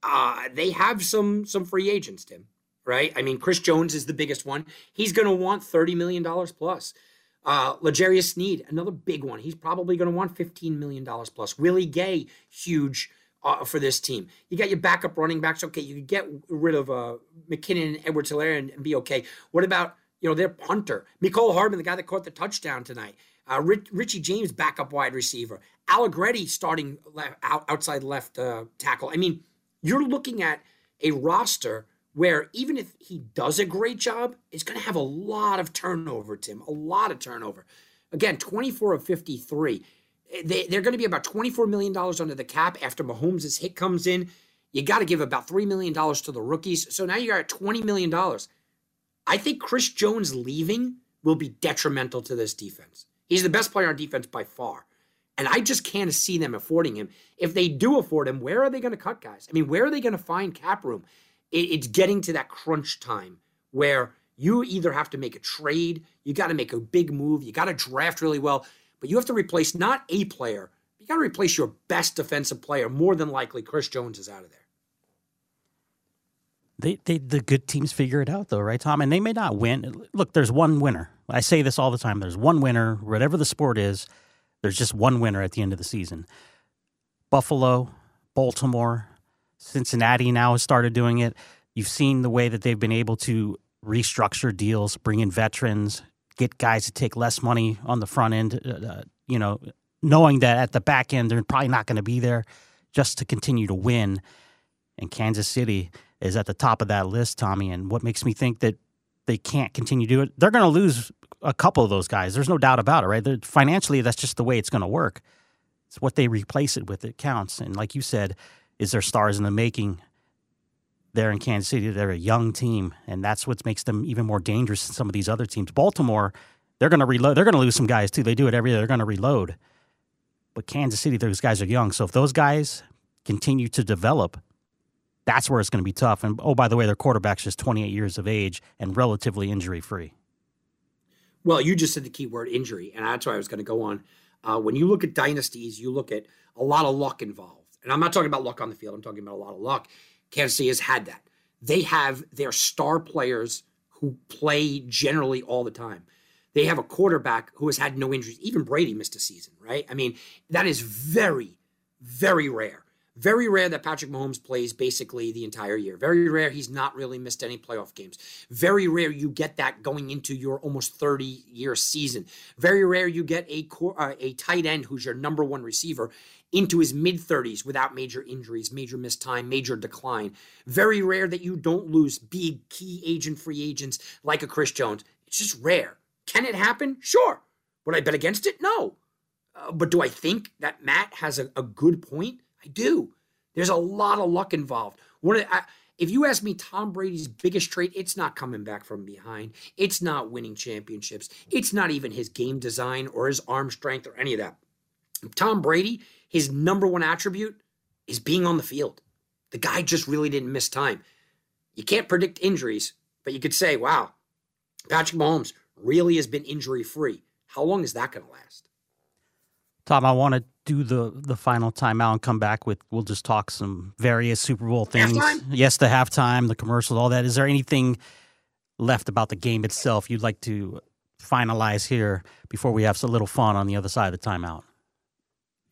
Uh, they have some some free agents, Tim, right? I mean, Chris Jones is the biggest one. He's going to want $30 million plus. Uh, L'Jarius Sneed, another big one. He's probably going to want $15 million plus. Willie Gay, huge uh, for this team. You got your backup running backs. Okay, you get rid of uh, McKinnon and Edwards Helaire and, and, be okay. What about, you know, their punter? Mecole Hardman, the guy that caught the touchdown tonight. Uh, Rich, Richie James, backup wide receiver. Allegretti starting left, out, outside left uh, tackle. I mean, you're looking at a roster where even if he does a great job, it's going to have a lot of turnover, Tim, a lot of turnover. Again, 24 of 53. They, they're going to be about $24 million under the cap after Mahomes' hit comes in. You got to give about $3 million to the rookies. So now you're at $20 million. I think Chris Jones leaving will be detrimental to this defense. He's the best player on defense by far. And I just can't see them affording him. If they do afford him, where are they going to cut guys? I mean, where are they going to find cap room? It's getting to that crunch time where you either have to make a trade, you got to make a big move, you got to draft really well, but you have to replace not a player, you got to replace your best defensive player. More than likely, Chris Jones is out of there. They, they, the good teams figure it out, though, right, Tom? And they may not win. Look, there's one winner. I say this all the time. There's one winner, whatever the sport is. There's just one winner at the end of the season. Buffalo, Baltimore, Cincinnati now has started doing it. You've seen the way that they've been able to restructure deals, bring in veterans, get guys to take less money on the front end. Uh, uh you know, knowing that at the back end they're probably not going to be there, just to continue to win. And Kansas City is at the top of that list, Tommy. And what makes me think that they can't continue to do it? They're going to lose a couple of those guys. There's no doubt about it, right? They're, financially, that's just the way it's going to work. It's what they replace it with that counts. And like you said, is there stars in the making there in Kansas City? They're a young team, and that's what makes them even more dangerous than some of these other teams. Baltimore, they're going to reload. They're going to lose some guys too. They do it every year. They're going to reload. But Kansas City, those guys are young. So if those guys continue to develop, that's where it's going to be tough. And oh, by the way, their quarterback's just 28 years of age and relatively injury free. Well, you just said the key word injury, and that's why I was going to go on. Uh, when you look at dynasties, you look at a lot of luck involved. And I'm not talking about luck on the field, I'm talking about a lot of luck. Kansas City has had that. They have their star players who play generally all the time. They have a quarterback who has had no injuries. Even Brady missed a season, right? I mean, that is very, very rare. Very rare that Patrick Mahomes plays basically the entire year. Very rare he's not really missed any playoff games. Very rare you get that going into your almost 30 year season. Very rare you get a uh, a tight end who's your number one receiver into his mid 30s without major injuries, major missed time, major decline. Very rare that you don't lose big key agent free agents like a Chris Jones. It's just rare. Can it happen? Sure. Would I bet against it? No. Uh, but do I think that Matt has a, a good point? I do. There's a lot of luck involved. One, I, if you ask me, Tom Brady's biggest trait, it's not coming back from behind. It's not winning championships. It's not even his game design or his arm strength or any of that. Tom Brady, his number one attribute is being on the field. The guy just really didn't miss time. You can't predict injuries, but you could say, wow, Patrick Mahomes really has been injury free. How long is that going to last? Tom, I want to do the the final timeout and come back with we'll just talk some various Super Bowl things. Halftime? Yes, the halftime, the commercials, all that. Is there anything left about the game itself you'd like to finalize here before we have a little fun on the other side of the timeout?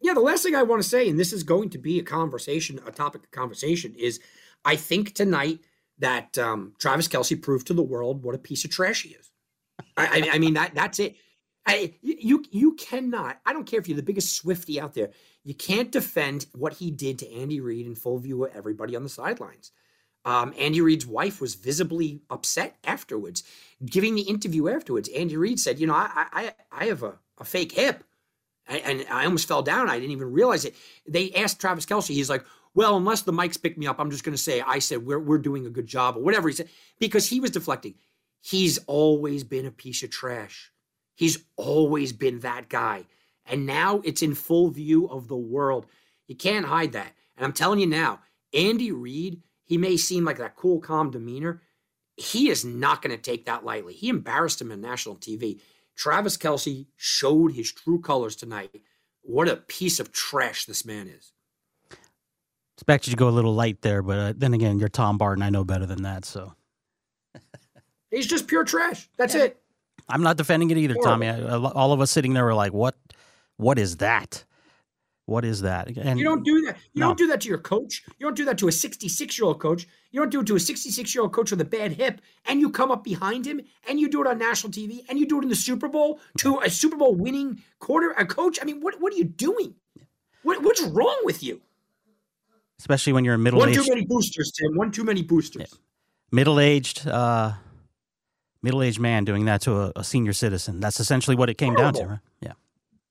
Yeah, the last thing I want to say, and this is going to be a conversation, a topic of conversation, is I think tonight that um, Travis Kelce proved to the world what a piece of trash he is. I, I, I mean that that's it. I, you you cannot. I don't care if you're the biggest Swifty out there. You can't defend what he did to Andy Reid in full view of everybody on the sidelines. Um, Andy Reid's wife was visibly upset afterwards, giving the interview afterwards. Andy Reid said, "You know, I I, I have a, a fake hip, and I almost fell down. I didn't even realize it." They asked Travis Kelce. He's like, "Well, unless the mics pick me up, I'm just going to say I said we're we're doing a good job or whatever he said," because he was deflecting. He's always been a piece of trash. He's always been that guy. And now it's in full view of the world. You can't hide that. And I'm telling you now, Andy Reid, he may seem like that cool, calm demeanor. He is not going to take that lightly. He embarrassed him on national TV. Travis Kelce showed his true colors tonight. What a piece of trash this man is. Expect you to go a little light there, but uh, then again, you're Tom Barton. I know better than that, so He's just pure trash. That's it. I'm not defending it either, Tommy. I, all of us sitting there were like, "What? What is that? What is that?" And You don't do that. You No. don't do that to your coach. You don't do that to a 66 year old coach. You don't do it to a 66 year old coach with a bad hip, and you come up behind him and you do it on national TV and you do it in the Super Bowl to a Super Bowl winning quarter a coach. I mean, what what are you doing? What, what's wrong with you? especially when you're a middle aged. One too many boosters, Tim. One too many boosters. middle aged, uh, middle aged man doing that to a, a senior citizen. That's essentially what it came down to, right? Yeah.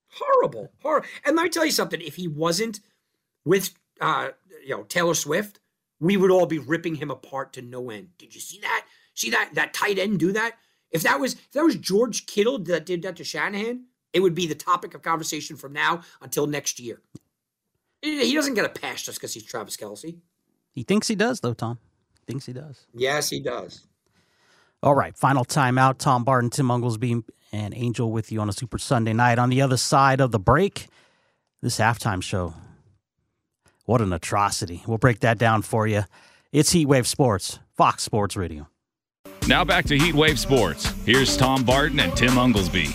Horrible, horrible. And let me tell you something. If he wasn't with, uh, you know, Taylor Swift, we would all be ripping him apart to no end. Did you see that? See that that tight end do that? If that was if that was George Kittle that did that to Shanahan, it would be the topic of conversation from now until next year. He he doesn't get a pass just because he's Travis Kelce. He thinks he does, though. Tom he thinks he does. Yes, he does. All right, final timeout. Tom Barton, Tim Unglesby, and Angel with you on a Super Sunday night. On the other side of the break, this halftime show. What an atrocity. We'll break that down for you. It's Heatwave Sports, Fox Sports Radio. Now back to Heatwave Sports. Here's Tom Barton and Tim Unglesby.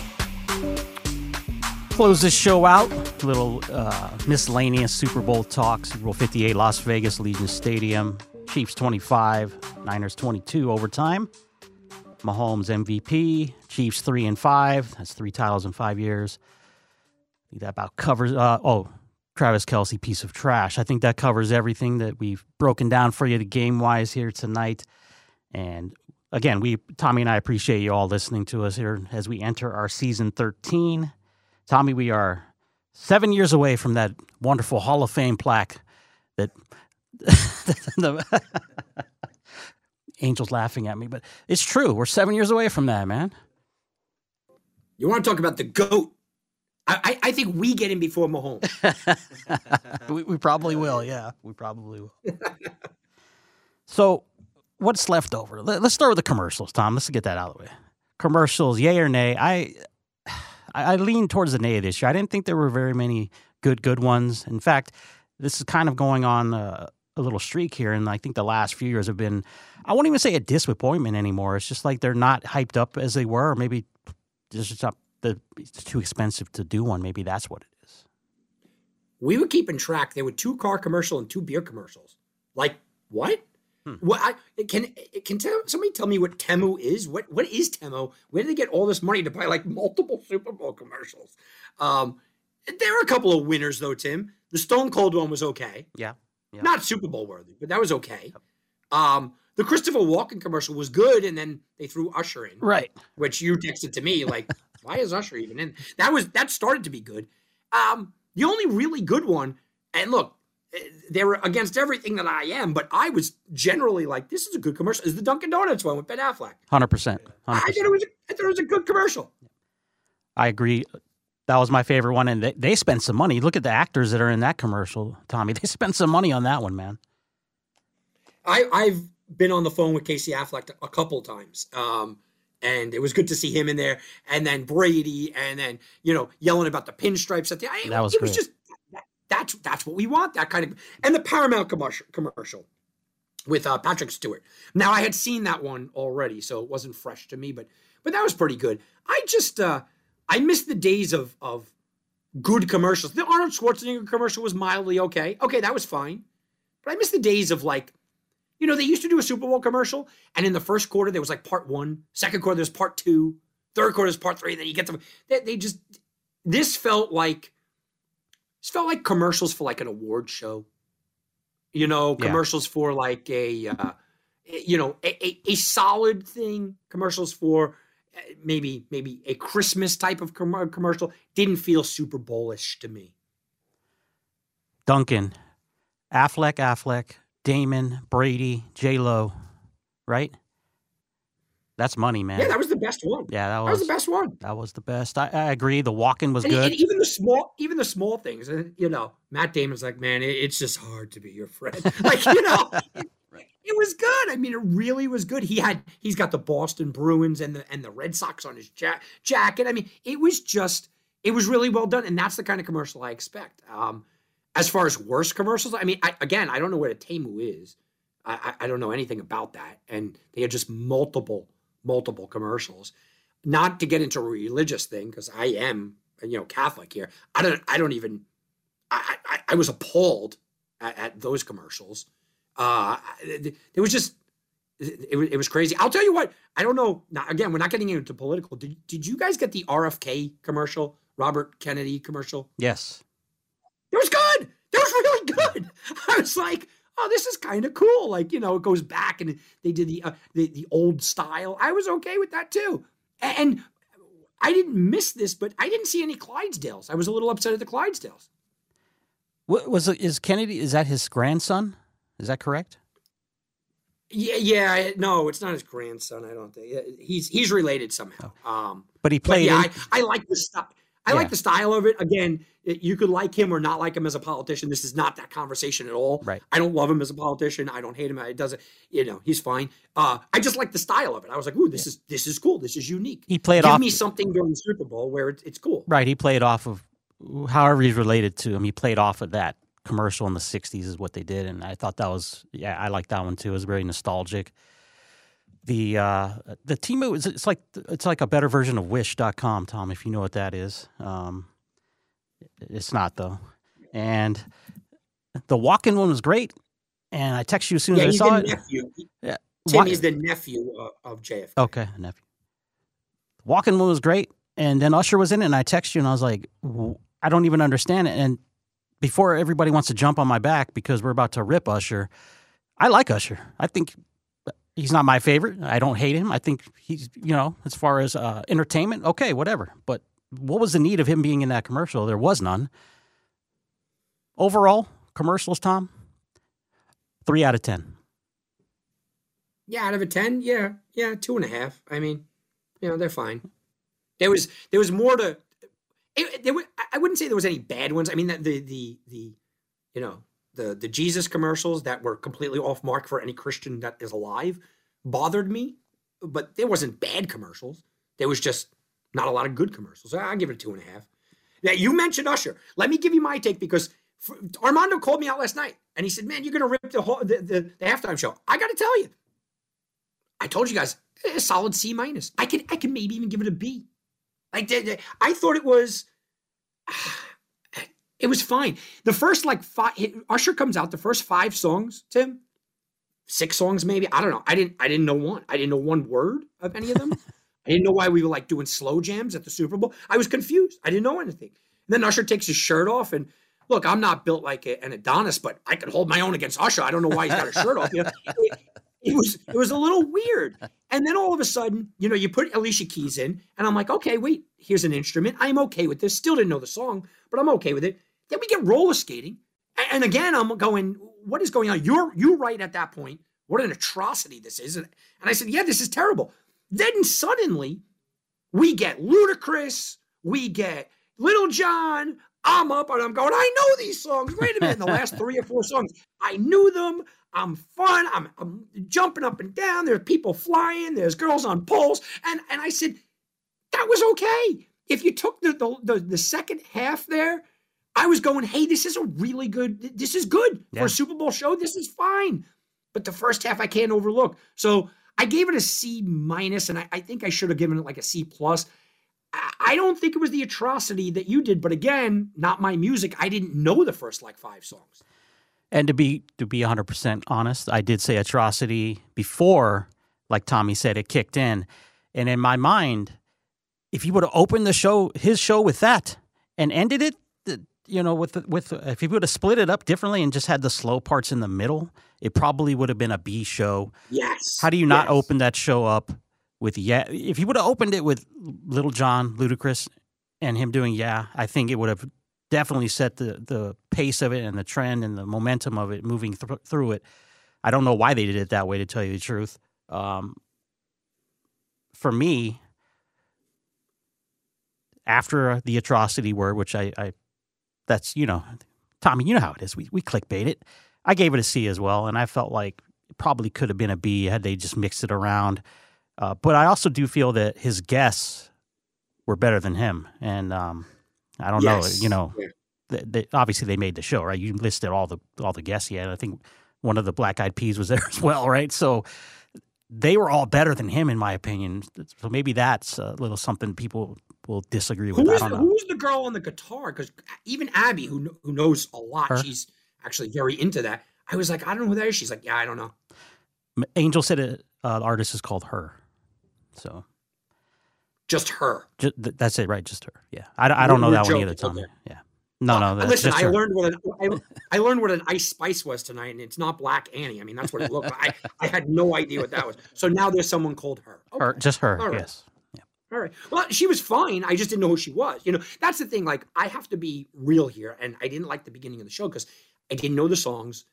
Close this show out. A little uh, miscellaneous Super Bowl talk. Super Bowl 58, Las Vegas, Allegiant Stadium. Chiefs 25, Niners 22 overtime. Mahomes MVP. Chiefs 3 and 5. That's three titles in five years. I think that about covers. Uh, oh, Travis Kelce, piece of trash. I think that covers everything that we've broken down for you, the game wise here tonight. And again, we Tommy and I appreciate you all listening to us here as we enter our season 13. Tommy, we are seven years away from that wonderful Hall of Fame plaque that Angel's laughing at me, but it's true. We're seven years away from that, man. You want to talk about the goat? I, I, I think we get him before Mahomes. we, we probably will. Yeah, we probably will. so, what's left over? Let, us start with the commercials, Tom. Let's get that out of the way. Commercials, yay or nay? I, I I lean towards the nay this year. I didn't think there were very many good good ones. In fact, this is kind of going on uh, a little streak here, and I think the last few years have been. I won't even say a disappointment anymore. It's just like they're not hyped up as they were. Or maybe it's just not the it's too expensive to do one. Maybe that's what it is. we were keeping track. There were two car commercial and two beer commercials. Like what? Hmm. What I, can can tell, somebody tell me what Temu is? What what is Temu? Where did they get all this money to buy like multiple Super Bowl commercials? Um, there are a couple of winners though, Tim. The Stone Cold one was okay, Yeah. Yeah. not Super Bowl worthy, but that was okay. Um, the Christopher Walken commercial was good, and then they threw Usher in Right. which you texted to me like, why is Usher even in? That was that started to be good. Um, the only really good one, and look, eh, they were against everything that I am, but I was generally like, this is a good commercial. Is the Dunkin' Donuts one with Ben Affleck? Hundred percent. I thought it was, I thought it was a good commercial. I agree. That was my favorite one, and they, they spent some money. Look at the actors that are in that commercial, Tommy. They spent some money on that one, man. I, I've been on the phone with Casey Affleck a couple times. Um, and it was good to see him in there. And then Brady, and then, you know, yelling about the pinstripes at the I- That was it was just that's that's what we want, that kind of and the Paramount commercial commercial with uh, Patrick Stewart. Now I had seen that one already, so it wasn't fresh to me, but but that was pretty good. I just uh I miss the days of of good commercials. The Arnold Schwarzenegger commercial was mildly okay. Okay, that was fine. But I miss the days of like you know, they used to do a Super Bowl commercial, and in the first quarter there was like part one, second quarter there's part two, third quarter is part three. Then you get them. They, they just this felt like this felt like commercials for like an award show. You know, Yeah. commercials for like a uh, you know a, a, a solid thing. Commercials for maybe maybe a Christmas type of com- commercial didn't feel Super Bowlish to me. Dunkin', Affleck, Affleck, Damon, Brady, J Lo, right? That's money, man. Yeah, that was the best one. Yeah, that That was was the best one. that was the best. I, I agree. The Walken was And, good. and even the small, even the small things, and you know, Matt Damon's like, man, it, it's just hard to be your friend. Like, you know, was good. I mean, it really was good. He had he's got the Boston Bruins and the and the Red Sox on his ja- jacket. I mean, it was just it was really well done, and that's the kind of commercial I expect. Um, as far as worst commercials, I mean, I, again, I don't know what a Temu is. I, I don't know anything about that, and they had just multiple multiple commercials. Not to get into a religious thing because I am you know Catholic here. I don't I don't even I I, I was appalled at, at those commercials. Uh, it, it was just it, it, was crazy. I'll tell you what. I don't know. Now, again, we're not getting into political. Did did you guys get the RFK commercial, Robert Kennedy commercial? Yes. It was good. It was really good. I was like, oh, this is kind of cool. Like you know, it goes back and they did the uh, the the old style. I was okay with that too. And I didn't miss this, but I didn't see any Clydesdales. I was a little upset at the Clydesdales. What was? Is Kennedy? Is that his grandson? Is that correct? Yeah, yeah. No, it's not his grandson. I don't think he's he's related somehow. Oh. Um, but he played. But yeah, I, I, like the stuff. I yeah. like the style of it. Again, you could like him or not like him as a politician. This is not that conversation at all. Right. I don't love him as a politician. I don't hate him. It doesn't. You know, he's fine. Uh, I just like the style of it. I was like, "Ooh, this yeah. is this is cool. This is unique." He played Give off. me something during the Super Bowl where it's, it's cool. Right. He played off of however he's related to him. He played off of that commercial in the '60s is what they did, and I thought that was yeah, I like that one too. It was very nostalgic the uh, the Temu is it's like it's like a better version of Wish.com, Tom. If you know what that is, um, it's not though. And the Walken one was great, and I texted you as soon yeah, as I saw it. Nephew. Yeah, Tim is the nephew of, of JFK. Okay, nephew. Walken one was great, and then Usher was in it, and I texted you, and I was like, I don't even understand it. And before everybody wants to jump on my back because we're about to rip Usher, I like Usher. I think he's not my favorite. I don't hate him. I think he's, you know, as far as uh, entertainment, okay, whatever. But what was the need of him being in that commercial? There was none. Overall, commercials, Tom, three out of 10. Yeah, out of a 10, yeah, yeah, two and a half. I mean, you know, they're fine. There was, there was more to, it, there was, I wouldn't say there was any bad ones. I mean, the, the, the, the you know, the the Jesus commercials that were completely off mark for any Christian that is alive bothered me, but there wasn't bad commercials. There was just not a lot of good commercials. I'll give it a two and a half. Now you mentioned Usher. Let me give you my take because for, Armando called me out last night and he said, "Man, you're gonna rip the whole the, the, the halftime show." I got to tell you, I told you guys a solid C minus. I can I can maybe even give it a B. Like eh, I thought it was. It was fine. The first like five Usher comes out, the first five songs, Tim, six songs maybe. I don't know. I didn't I didn't know one. I didn't know one word of any of them. I didn't know why we were like doing slow jams at the Super Bowl. I was confused. I didn't know anything. And then Usher takes his shirt off and look, I'm not built like a, an Adonis, but I can hold my own against Usher. I don't know why he's got a shirt off. You know, it, it was it was a little weird. And then all of a sudden, you know, you put Alicia Keys in, and I'm like, okay, wait, here's an instrument. I'm okay with this. Still didn't know the song, but I'm okay with it. Then we get roller skating. And again, I'm going, what is going on? You're you're right at that point. What an atrocity this is. And I said, yeah, this is terrible. Then suddenly we get Ludacris, we get Lil Jon. I'm up and I'm going, I know these songs. Wait a minute. the last three or four songs, I knew them. I'm fun. I'm, I'm jumping up and down. There's people flying. There's girls on poles. And, and I said, that was okay. If you took the, the, the, the second half there I was going, hey, this is a really good, this is good yeah. for a Super Bowl show. This is fine. But the first half I can't overlook. So I gave it a C minus, and I, I think I should have given it like a C plus. I, I don't think it was the atrocity that you did, but again, not my music. I didn't know the first like five songs. And to be to be 100% honest, I did say atrocity before, like Tommy said, it kicked in. And in my mind, if he would have opened the show, his show with that and ended it, you know, with with if he would have split it up differently and just had the slow parts in the middle, it probably would have been a B show. Yes. How do you not yes. open that show up with yeah? If he would have opened it with Lil Jon, Ludacris, and him doing yeah, I think it would have definitely set the the pace of it and the trend and the momentum of it moving th- through it. I don't know why they did it that way, to tell you the truth. Um, for me, after the atrocity word, which I, I that's you know, Tommy, you know how it is. We we clickbait it. I gave it a C as well, and I felt like it probably could have been a B had they just mixed it around. Uh, but I also do feel that his guests were better than him, and um, I don't Yes. know. You know, Yeah. they, they, obviously they made the show, right? You listed all the all the guests had. I think one of the Black Eyed Peas was there as well, right? So they were all better than him, in my opinion. So maybe that's a little something people will disagree with. Who is, I don't the, know. who the girl on the guitar? Because even Abby, who who knows a lot, Her? she's actually very into that. I was like, I don't know who that is. She's like, yeah, I don't know. Angel said it, uh, the artist is called her. So Just her. ju- th- that's it, right? Just her. Yeah, I, don't- I don't know that one either, Tommy. Yeah, no, no. Uh, listen, just I learned what an, I, I learned what an ice spice was tonight, and it's not Black Annie. I mean, that's what it looked like. I, I had no idea what that was. So now there's someone called her. her, just her. Right. Yes. All right. Well, she was fine. I just didn't know who she was. You know, that's the thing. Like, I have to be real here, and I didn't like the beginning of the show because I didn't know the songs.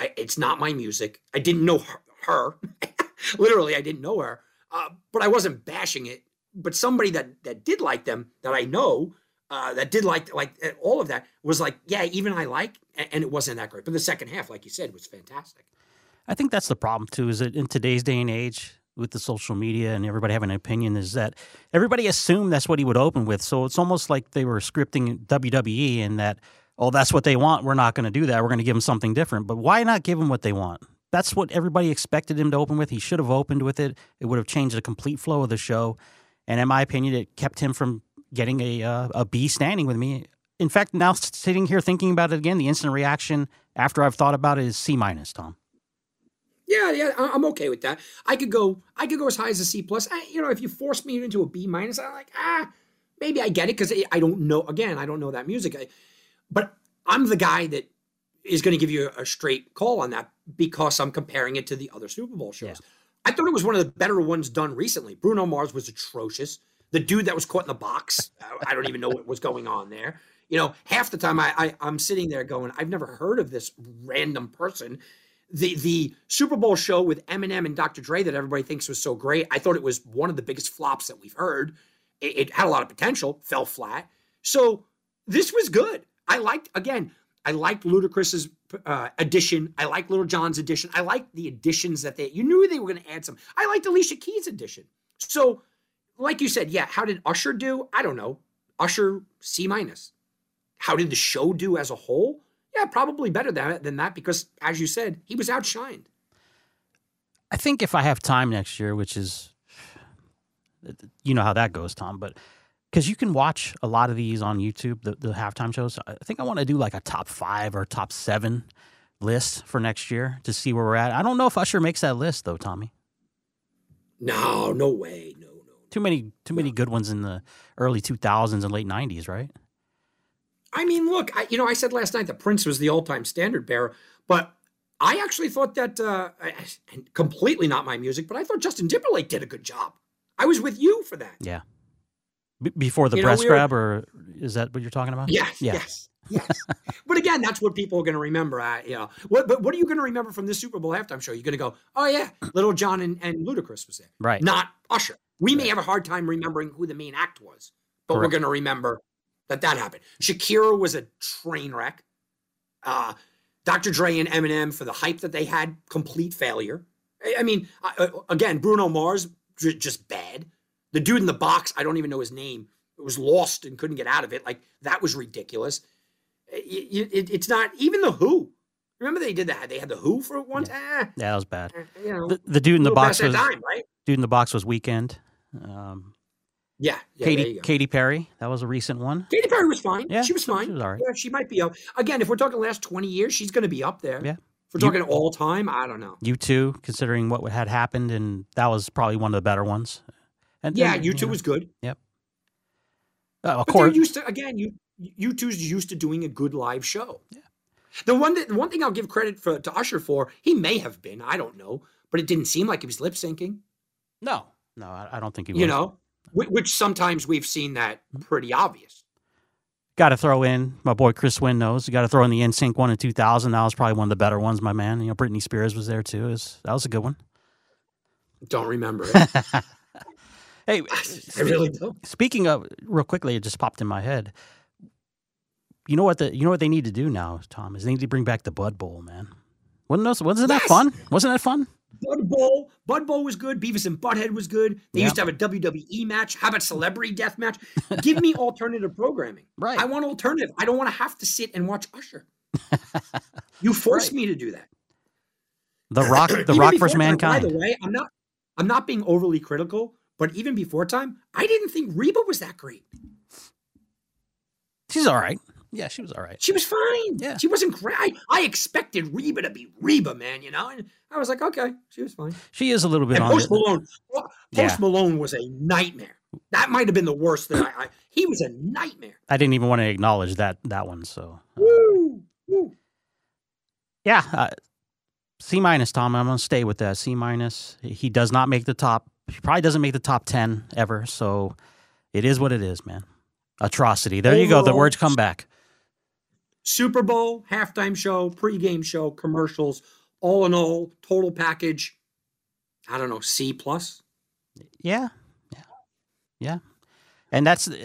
I, it's not my music. I didn't know her. her. Literally, I didn't know her. Uh, but I wasn't bashing it. But somebody that that did like them, that I know, uh, that did like like uh, all of that, was like, yeah, even I like, and, it wasn't that great. But the second half, like you said, was fantastic. I think that's the problem too. Is that in today's day and age, with the social media and everybody having an opinion, is that everybody assumed that's what he would open with. So it's almost like they were scripting WWE and that, oh, that's what they want. We're not going to do that. We're going to give them something different. But why not give them what they want? That's what everybody expected him to open with. He should have opened with it. It would have changed the complete flow of the show. And in my opinion, it kept him from getting a uh, a B standing with me. In fact, now sitting here thinking about it again, the instant reaction after I've thought about it is C minus, Tom. Yeah, yeah, I'm okay with that. I could go, I could go as high as a C plus. I, you know, if you force me into a B minus, I'm like, ah, maybe I get it because I don't know. Again, I don't know that music, I, but I'm the guy that is going to give you a straight call on that because I'm comparing it to the other Super Bowl shows. I thought it was one of the better ones done recently. Bruno Mars was atrocious. The dude that was caught in the box, I- don't even know what was going on there. You know, half the time I, I I'm sitting there going, I've never heard of this random person the the Super Bowl show with Eminem and Dr. Dre that everybody thinks was so great. I thought it was one of the biggest flops that we've heard. It, it had a lot of potential, fell flat. So this was good. I liked again. I liked Ludacris's uh, addition. I liked Lil Jon's addition. I liked the additions that they. You knew they were going to add some. I liked Alicia Keys' addition. So, like you said, yeah. How did Usher do? I don't know. Usher C minus. How did the show do as a whole? Yeah, probably better than, than that because, as you said, he was outshined. I think if I have time next year, which is, you know how that goes, Tom, but because you can watch a lot of these on YouTube, the, the halftime shows. I think I want to do like a top five or top seven list for next year to see where we're at. I don't know if Usher makes that list though, Tommy. No, no way. No, no. Too many, too many good ones in the early 2000s and late 90s, right? I mean, look, I, you know, I said last night that Prince was the all-time standard bearer, but I actually thought that, uh, completely not my music, but I thought Justin Timberlake did a good job. I was with you for that. Yeah. B- before the You know, breast we were- grab, or is that what you're talking about? Yes, Yeah. yes, yes. but again, that's what people are going to remember. Uh, you know, what? But what are you going to remember from this Super Bowl halftime show? You're going to go, "Oh yeah, Lil Jon and, and Ludacris was there." Right. Not Usher. We may have a hard time remembering who the main act was, but Correct. we're going to remember that that happened. Shakira was a train wreck. Uh, Dr. Dre and Eminem for the hype that they had, complete failure. I, I mean, I- uh, again, Bruno Mars j- just bad. The dude in the box, I don't even know his name. It was lost and couldn't get out of it. Like that was ridiculous. Eh, it- it- it- it's not even the Who. Remember they did that? They had the Who for one time. Eh. Yeah, that was bad. Eh, you know, The, the dude in the box was time, right? dude in the box was Weeknd. Um, Yeah, yeah you Katy. Perry, that was a recent one. Katy Perry was fine. Yeah, she was fine. she was all right. Yeah, she might be up. Again, if we're talking last 20 years, she's going to be up there. Yeah. If we're You- talking all time, I don't know. U2, considering what had happened, and that was probably one of the better ones. And Yeah, U2 was good. uh, of But course. used to again, you U2's used to doing a good live show. Yeah. The one that, the one thing I'll give credit for to Usher for, he may have been, I don't know, but it didn't seem like he was lip syncing. no, no, I, I don't think he was. You was. know, which, which sometimes we've seen that pretty obvious. got to throw in my boy Chris Wynn knows. You got to throw in the NSYNC one in 2000. That was probably one of the better ones, my man. You know, Britney Spears was there too. Was- that was a good one. Don't remember it. Hey, I really don't. Speaking of, real quickly, it just popped in my head. You know what the you know what they need to do now, Tom is they need to bring back the Bud Bowl, man. Wasn't those, wasn't that fun? Wasn't that fun? Bud Bowl, Bud Bowl was good. Beavis and Butthead was good. They Yep. used to have a WWE match. How about celebrity death match? Give me alternative programming. Right. I want alternative. I don't want to have to sit and watch Usher. You forced Right. me to do that. The Rock, the Rock versus Mankind. By the way, I'm not I'm not being overly critical, but even before time, I didn't think Reba was that great. She's all right. Yeah, she was all right. She was fine. Yeah. She wasn't great. I, I expected Reba to be Reba, man, you know? And I was like, okay, she was fine. She is a little bit And on Post the, Malone, Post Yeah. Malone was a nightmare. That might have been the worst that I, I he was a nightmare. I didn't even want to acknowledge that that one. So Woo, woo. yeah, uh, C minus. Tom, I'm gonna stay with that C minus. He does not make the top. He probably doesn't make the top ten ever. So it is what it is, man. Atrocity. There you go. The words come back. Super Bowl, halftime show, pregame show, commercials, all in all, total package. I don't know, C plus. Yeah, yeah, yeah. And that's uh,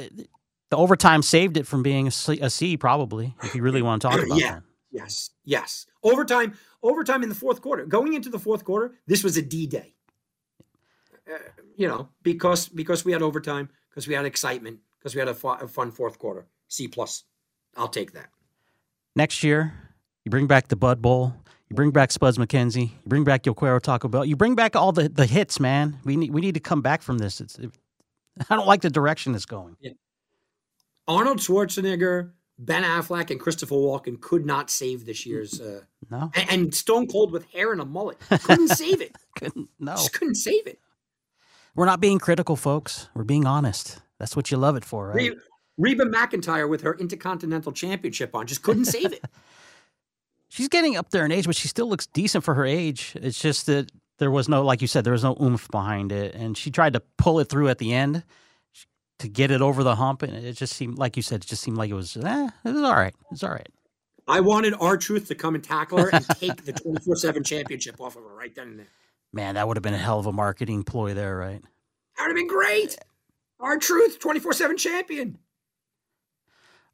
the overtime saved it from being a C, a C probably. If you really want to talk about Yeah. that. Yes, yes. Overtime, overtime in the fourth quarter. Going into the fourth quarter, this was a D day. Uh, you know, because because we had overtime, because we had excitement, because we had a, fu- a fun fourth quarter. C plus. I'll take that. Next year, you bring back the Bud Bowl. You bring back Spuds MacKenzie. You bring back Yo Quiero Taco Bell. You bring back all the, the hits, man. We need we need to come back from this. It's it, I don't like the direction it's going. Arnold Schwarzenegger, Ben Affleck, and Christopher Walken could not save this year's. Uh, No, and, and Stone Cold with hair and a mullet couldn't save it. couldn't. No, Just couldn't save it. We're not being critical, folks. We're being honest. That's what you love it for, right? Reba McEntire with her Intercontinental Championship on just couldn't save it. She's getting up there in age, but she still looks decent for her age. It's just that there was no, like you said, there was no oomph behind it, and she tried to pull it through at the end to get it over the hump, and it just seemed, like you said, it just seemed like it was, eh, it was all right. It's all right. I wanted R-Truth to come and tackle her and take the 24 7 championship off of her right then and there. Man, that would have been a hell of a marketing ploy there, right? That would have been great. R-Truth, 24 7 champion.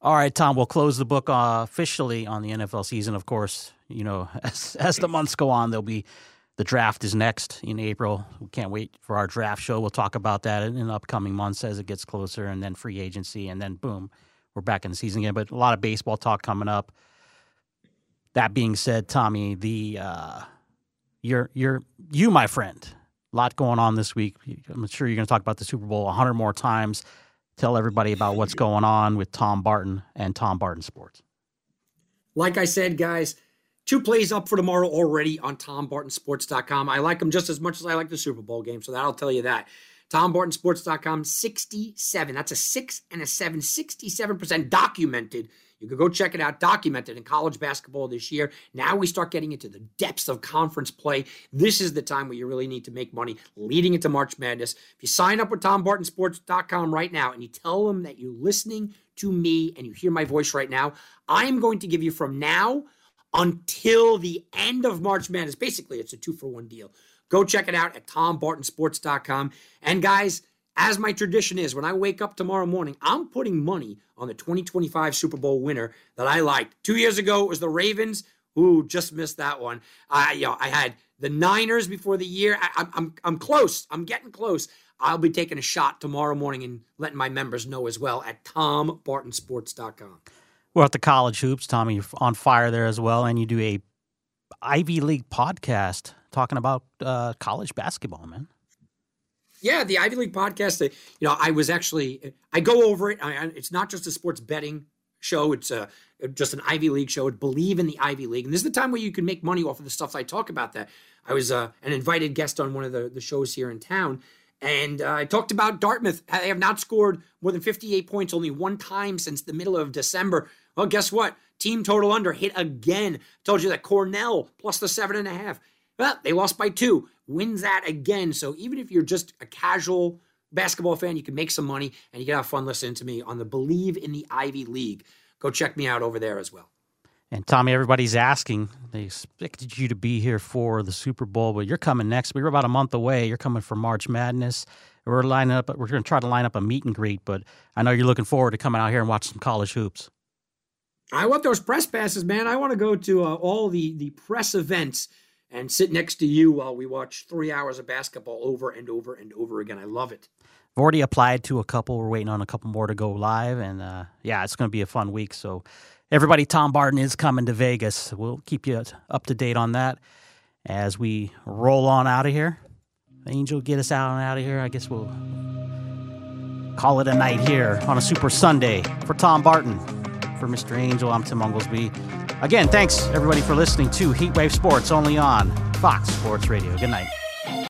All right, Tom, we'll close the book uh, officially on the NFL season. Of course, you know, as, as the months go on, there'll be the draft is next in April. We can't wait for our draft show. We'll talk about that in, in upcoming months as it gets closer, and then free agency, and then boom, we're back in the season again. But a lot of baseball talk coming up. That being said, Tommy, the uh, you're you're you, my friend. A lot going on this week. I'm sure you're going to talk about the Super Bowl a hundred more times tell everybody about what's going on with Tom Barton and Tom Barton Sports. Like I said, guys, two plays up for tomorrow already on TomBartonSports.com. I like them just as much as I like the Super Bowl game, so that'll tell you that. TomBartonSports.com, 67. That's a six and a seven, 67% documented. You could go check it out, documented in college basketball this year. Now we start getting into the depths of conference play. This is the time where you really need to make money leading into March Madness. If you sign up with TomBartonSports.com right now and you tell them that you're listening to me and you hear my voice right now, I'm going to give you from now until the end of March Madness. Basically, it's a two for one deal. Go check it out at TomBartonSports.com. And guys, as my tradition is, when I wake up tomorrow morning, I'm putting money on the 2025 Super Bowl winner that I liked. Two years ago, it was the Ravens. Ooh, just missed that one. I, you know, I had the Niners before the year. I, I'm, I'm, close. I'm getting close. I'll be taking a shot tomorrow morning and letting my members know as well at TomBartonSports.com. We're at the college hoops, Tommy. You're on fire there as well, and you do a Ivy League podcast talking about uh, college basketball, man. Yeah, the Ivy League podcast. You know, I was actually I go over it. I, I- it's not just a sports betting show. It's a just an Ivy League show. Believe in the Ivy League, and this is the time where you can make money off of the stuff I talk about. That I was uh, an invited guest on one of the the shows here in town, and uh, I talked about Dartmouth. They have not scored more than 58 points only one time since the middle of December. Well, guess what? Team total under hit again. told you that Cornell plus the seven and a half. Well, they lost by two. Wins that again. So even if you're just a casual basketball fan, you can make some money and you can have fun listening to me on the Believe in the Ivy League. Go check me out over there as well. And Tommy, everybody's asking. They expected you to be here for the Super Bowl, but you're coming next. We were about a month away. You're coming for March Madness. We're lining up. We're going to try to line up a meet and greet, but I know you're looking forward to coming out here and watch some college hoops. I want those press passes, man. I want to go to uh, all the the press events and sit next to you while we watch three hours of basketball over and over and over again. I love it. I've already applied to a couple. We're waiting on a couple more to go live, and uh, yeah, it's going to be a fun week. So, everybody, Tom Barton is coming to Vegas. We'll keep you up to date on that as we roll on out of here. Angel, get us out and out of here. I guess we'll call it a night here on a Super Sunday for Tom Barton. For Mr. Angel, I'm Tim Unglesby. Again, thanks everybody for listening to Heatwave Sports only on Fox Sports Radio. Good night.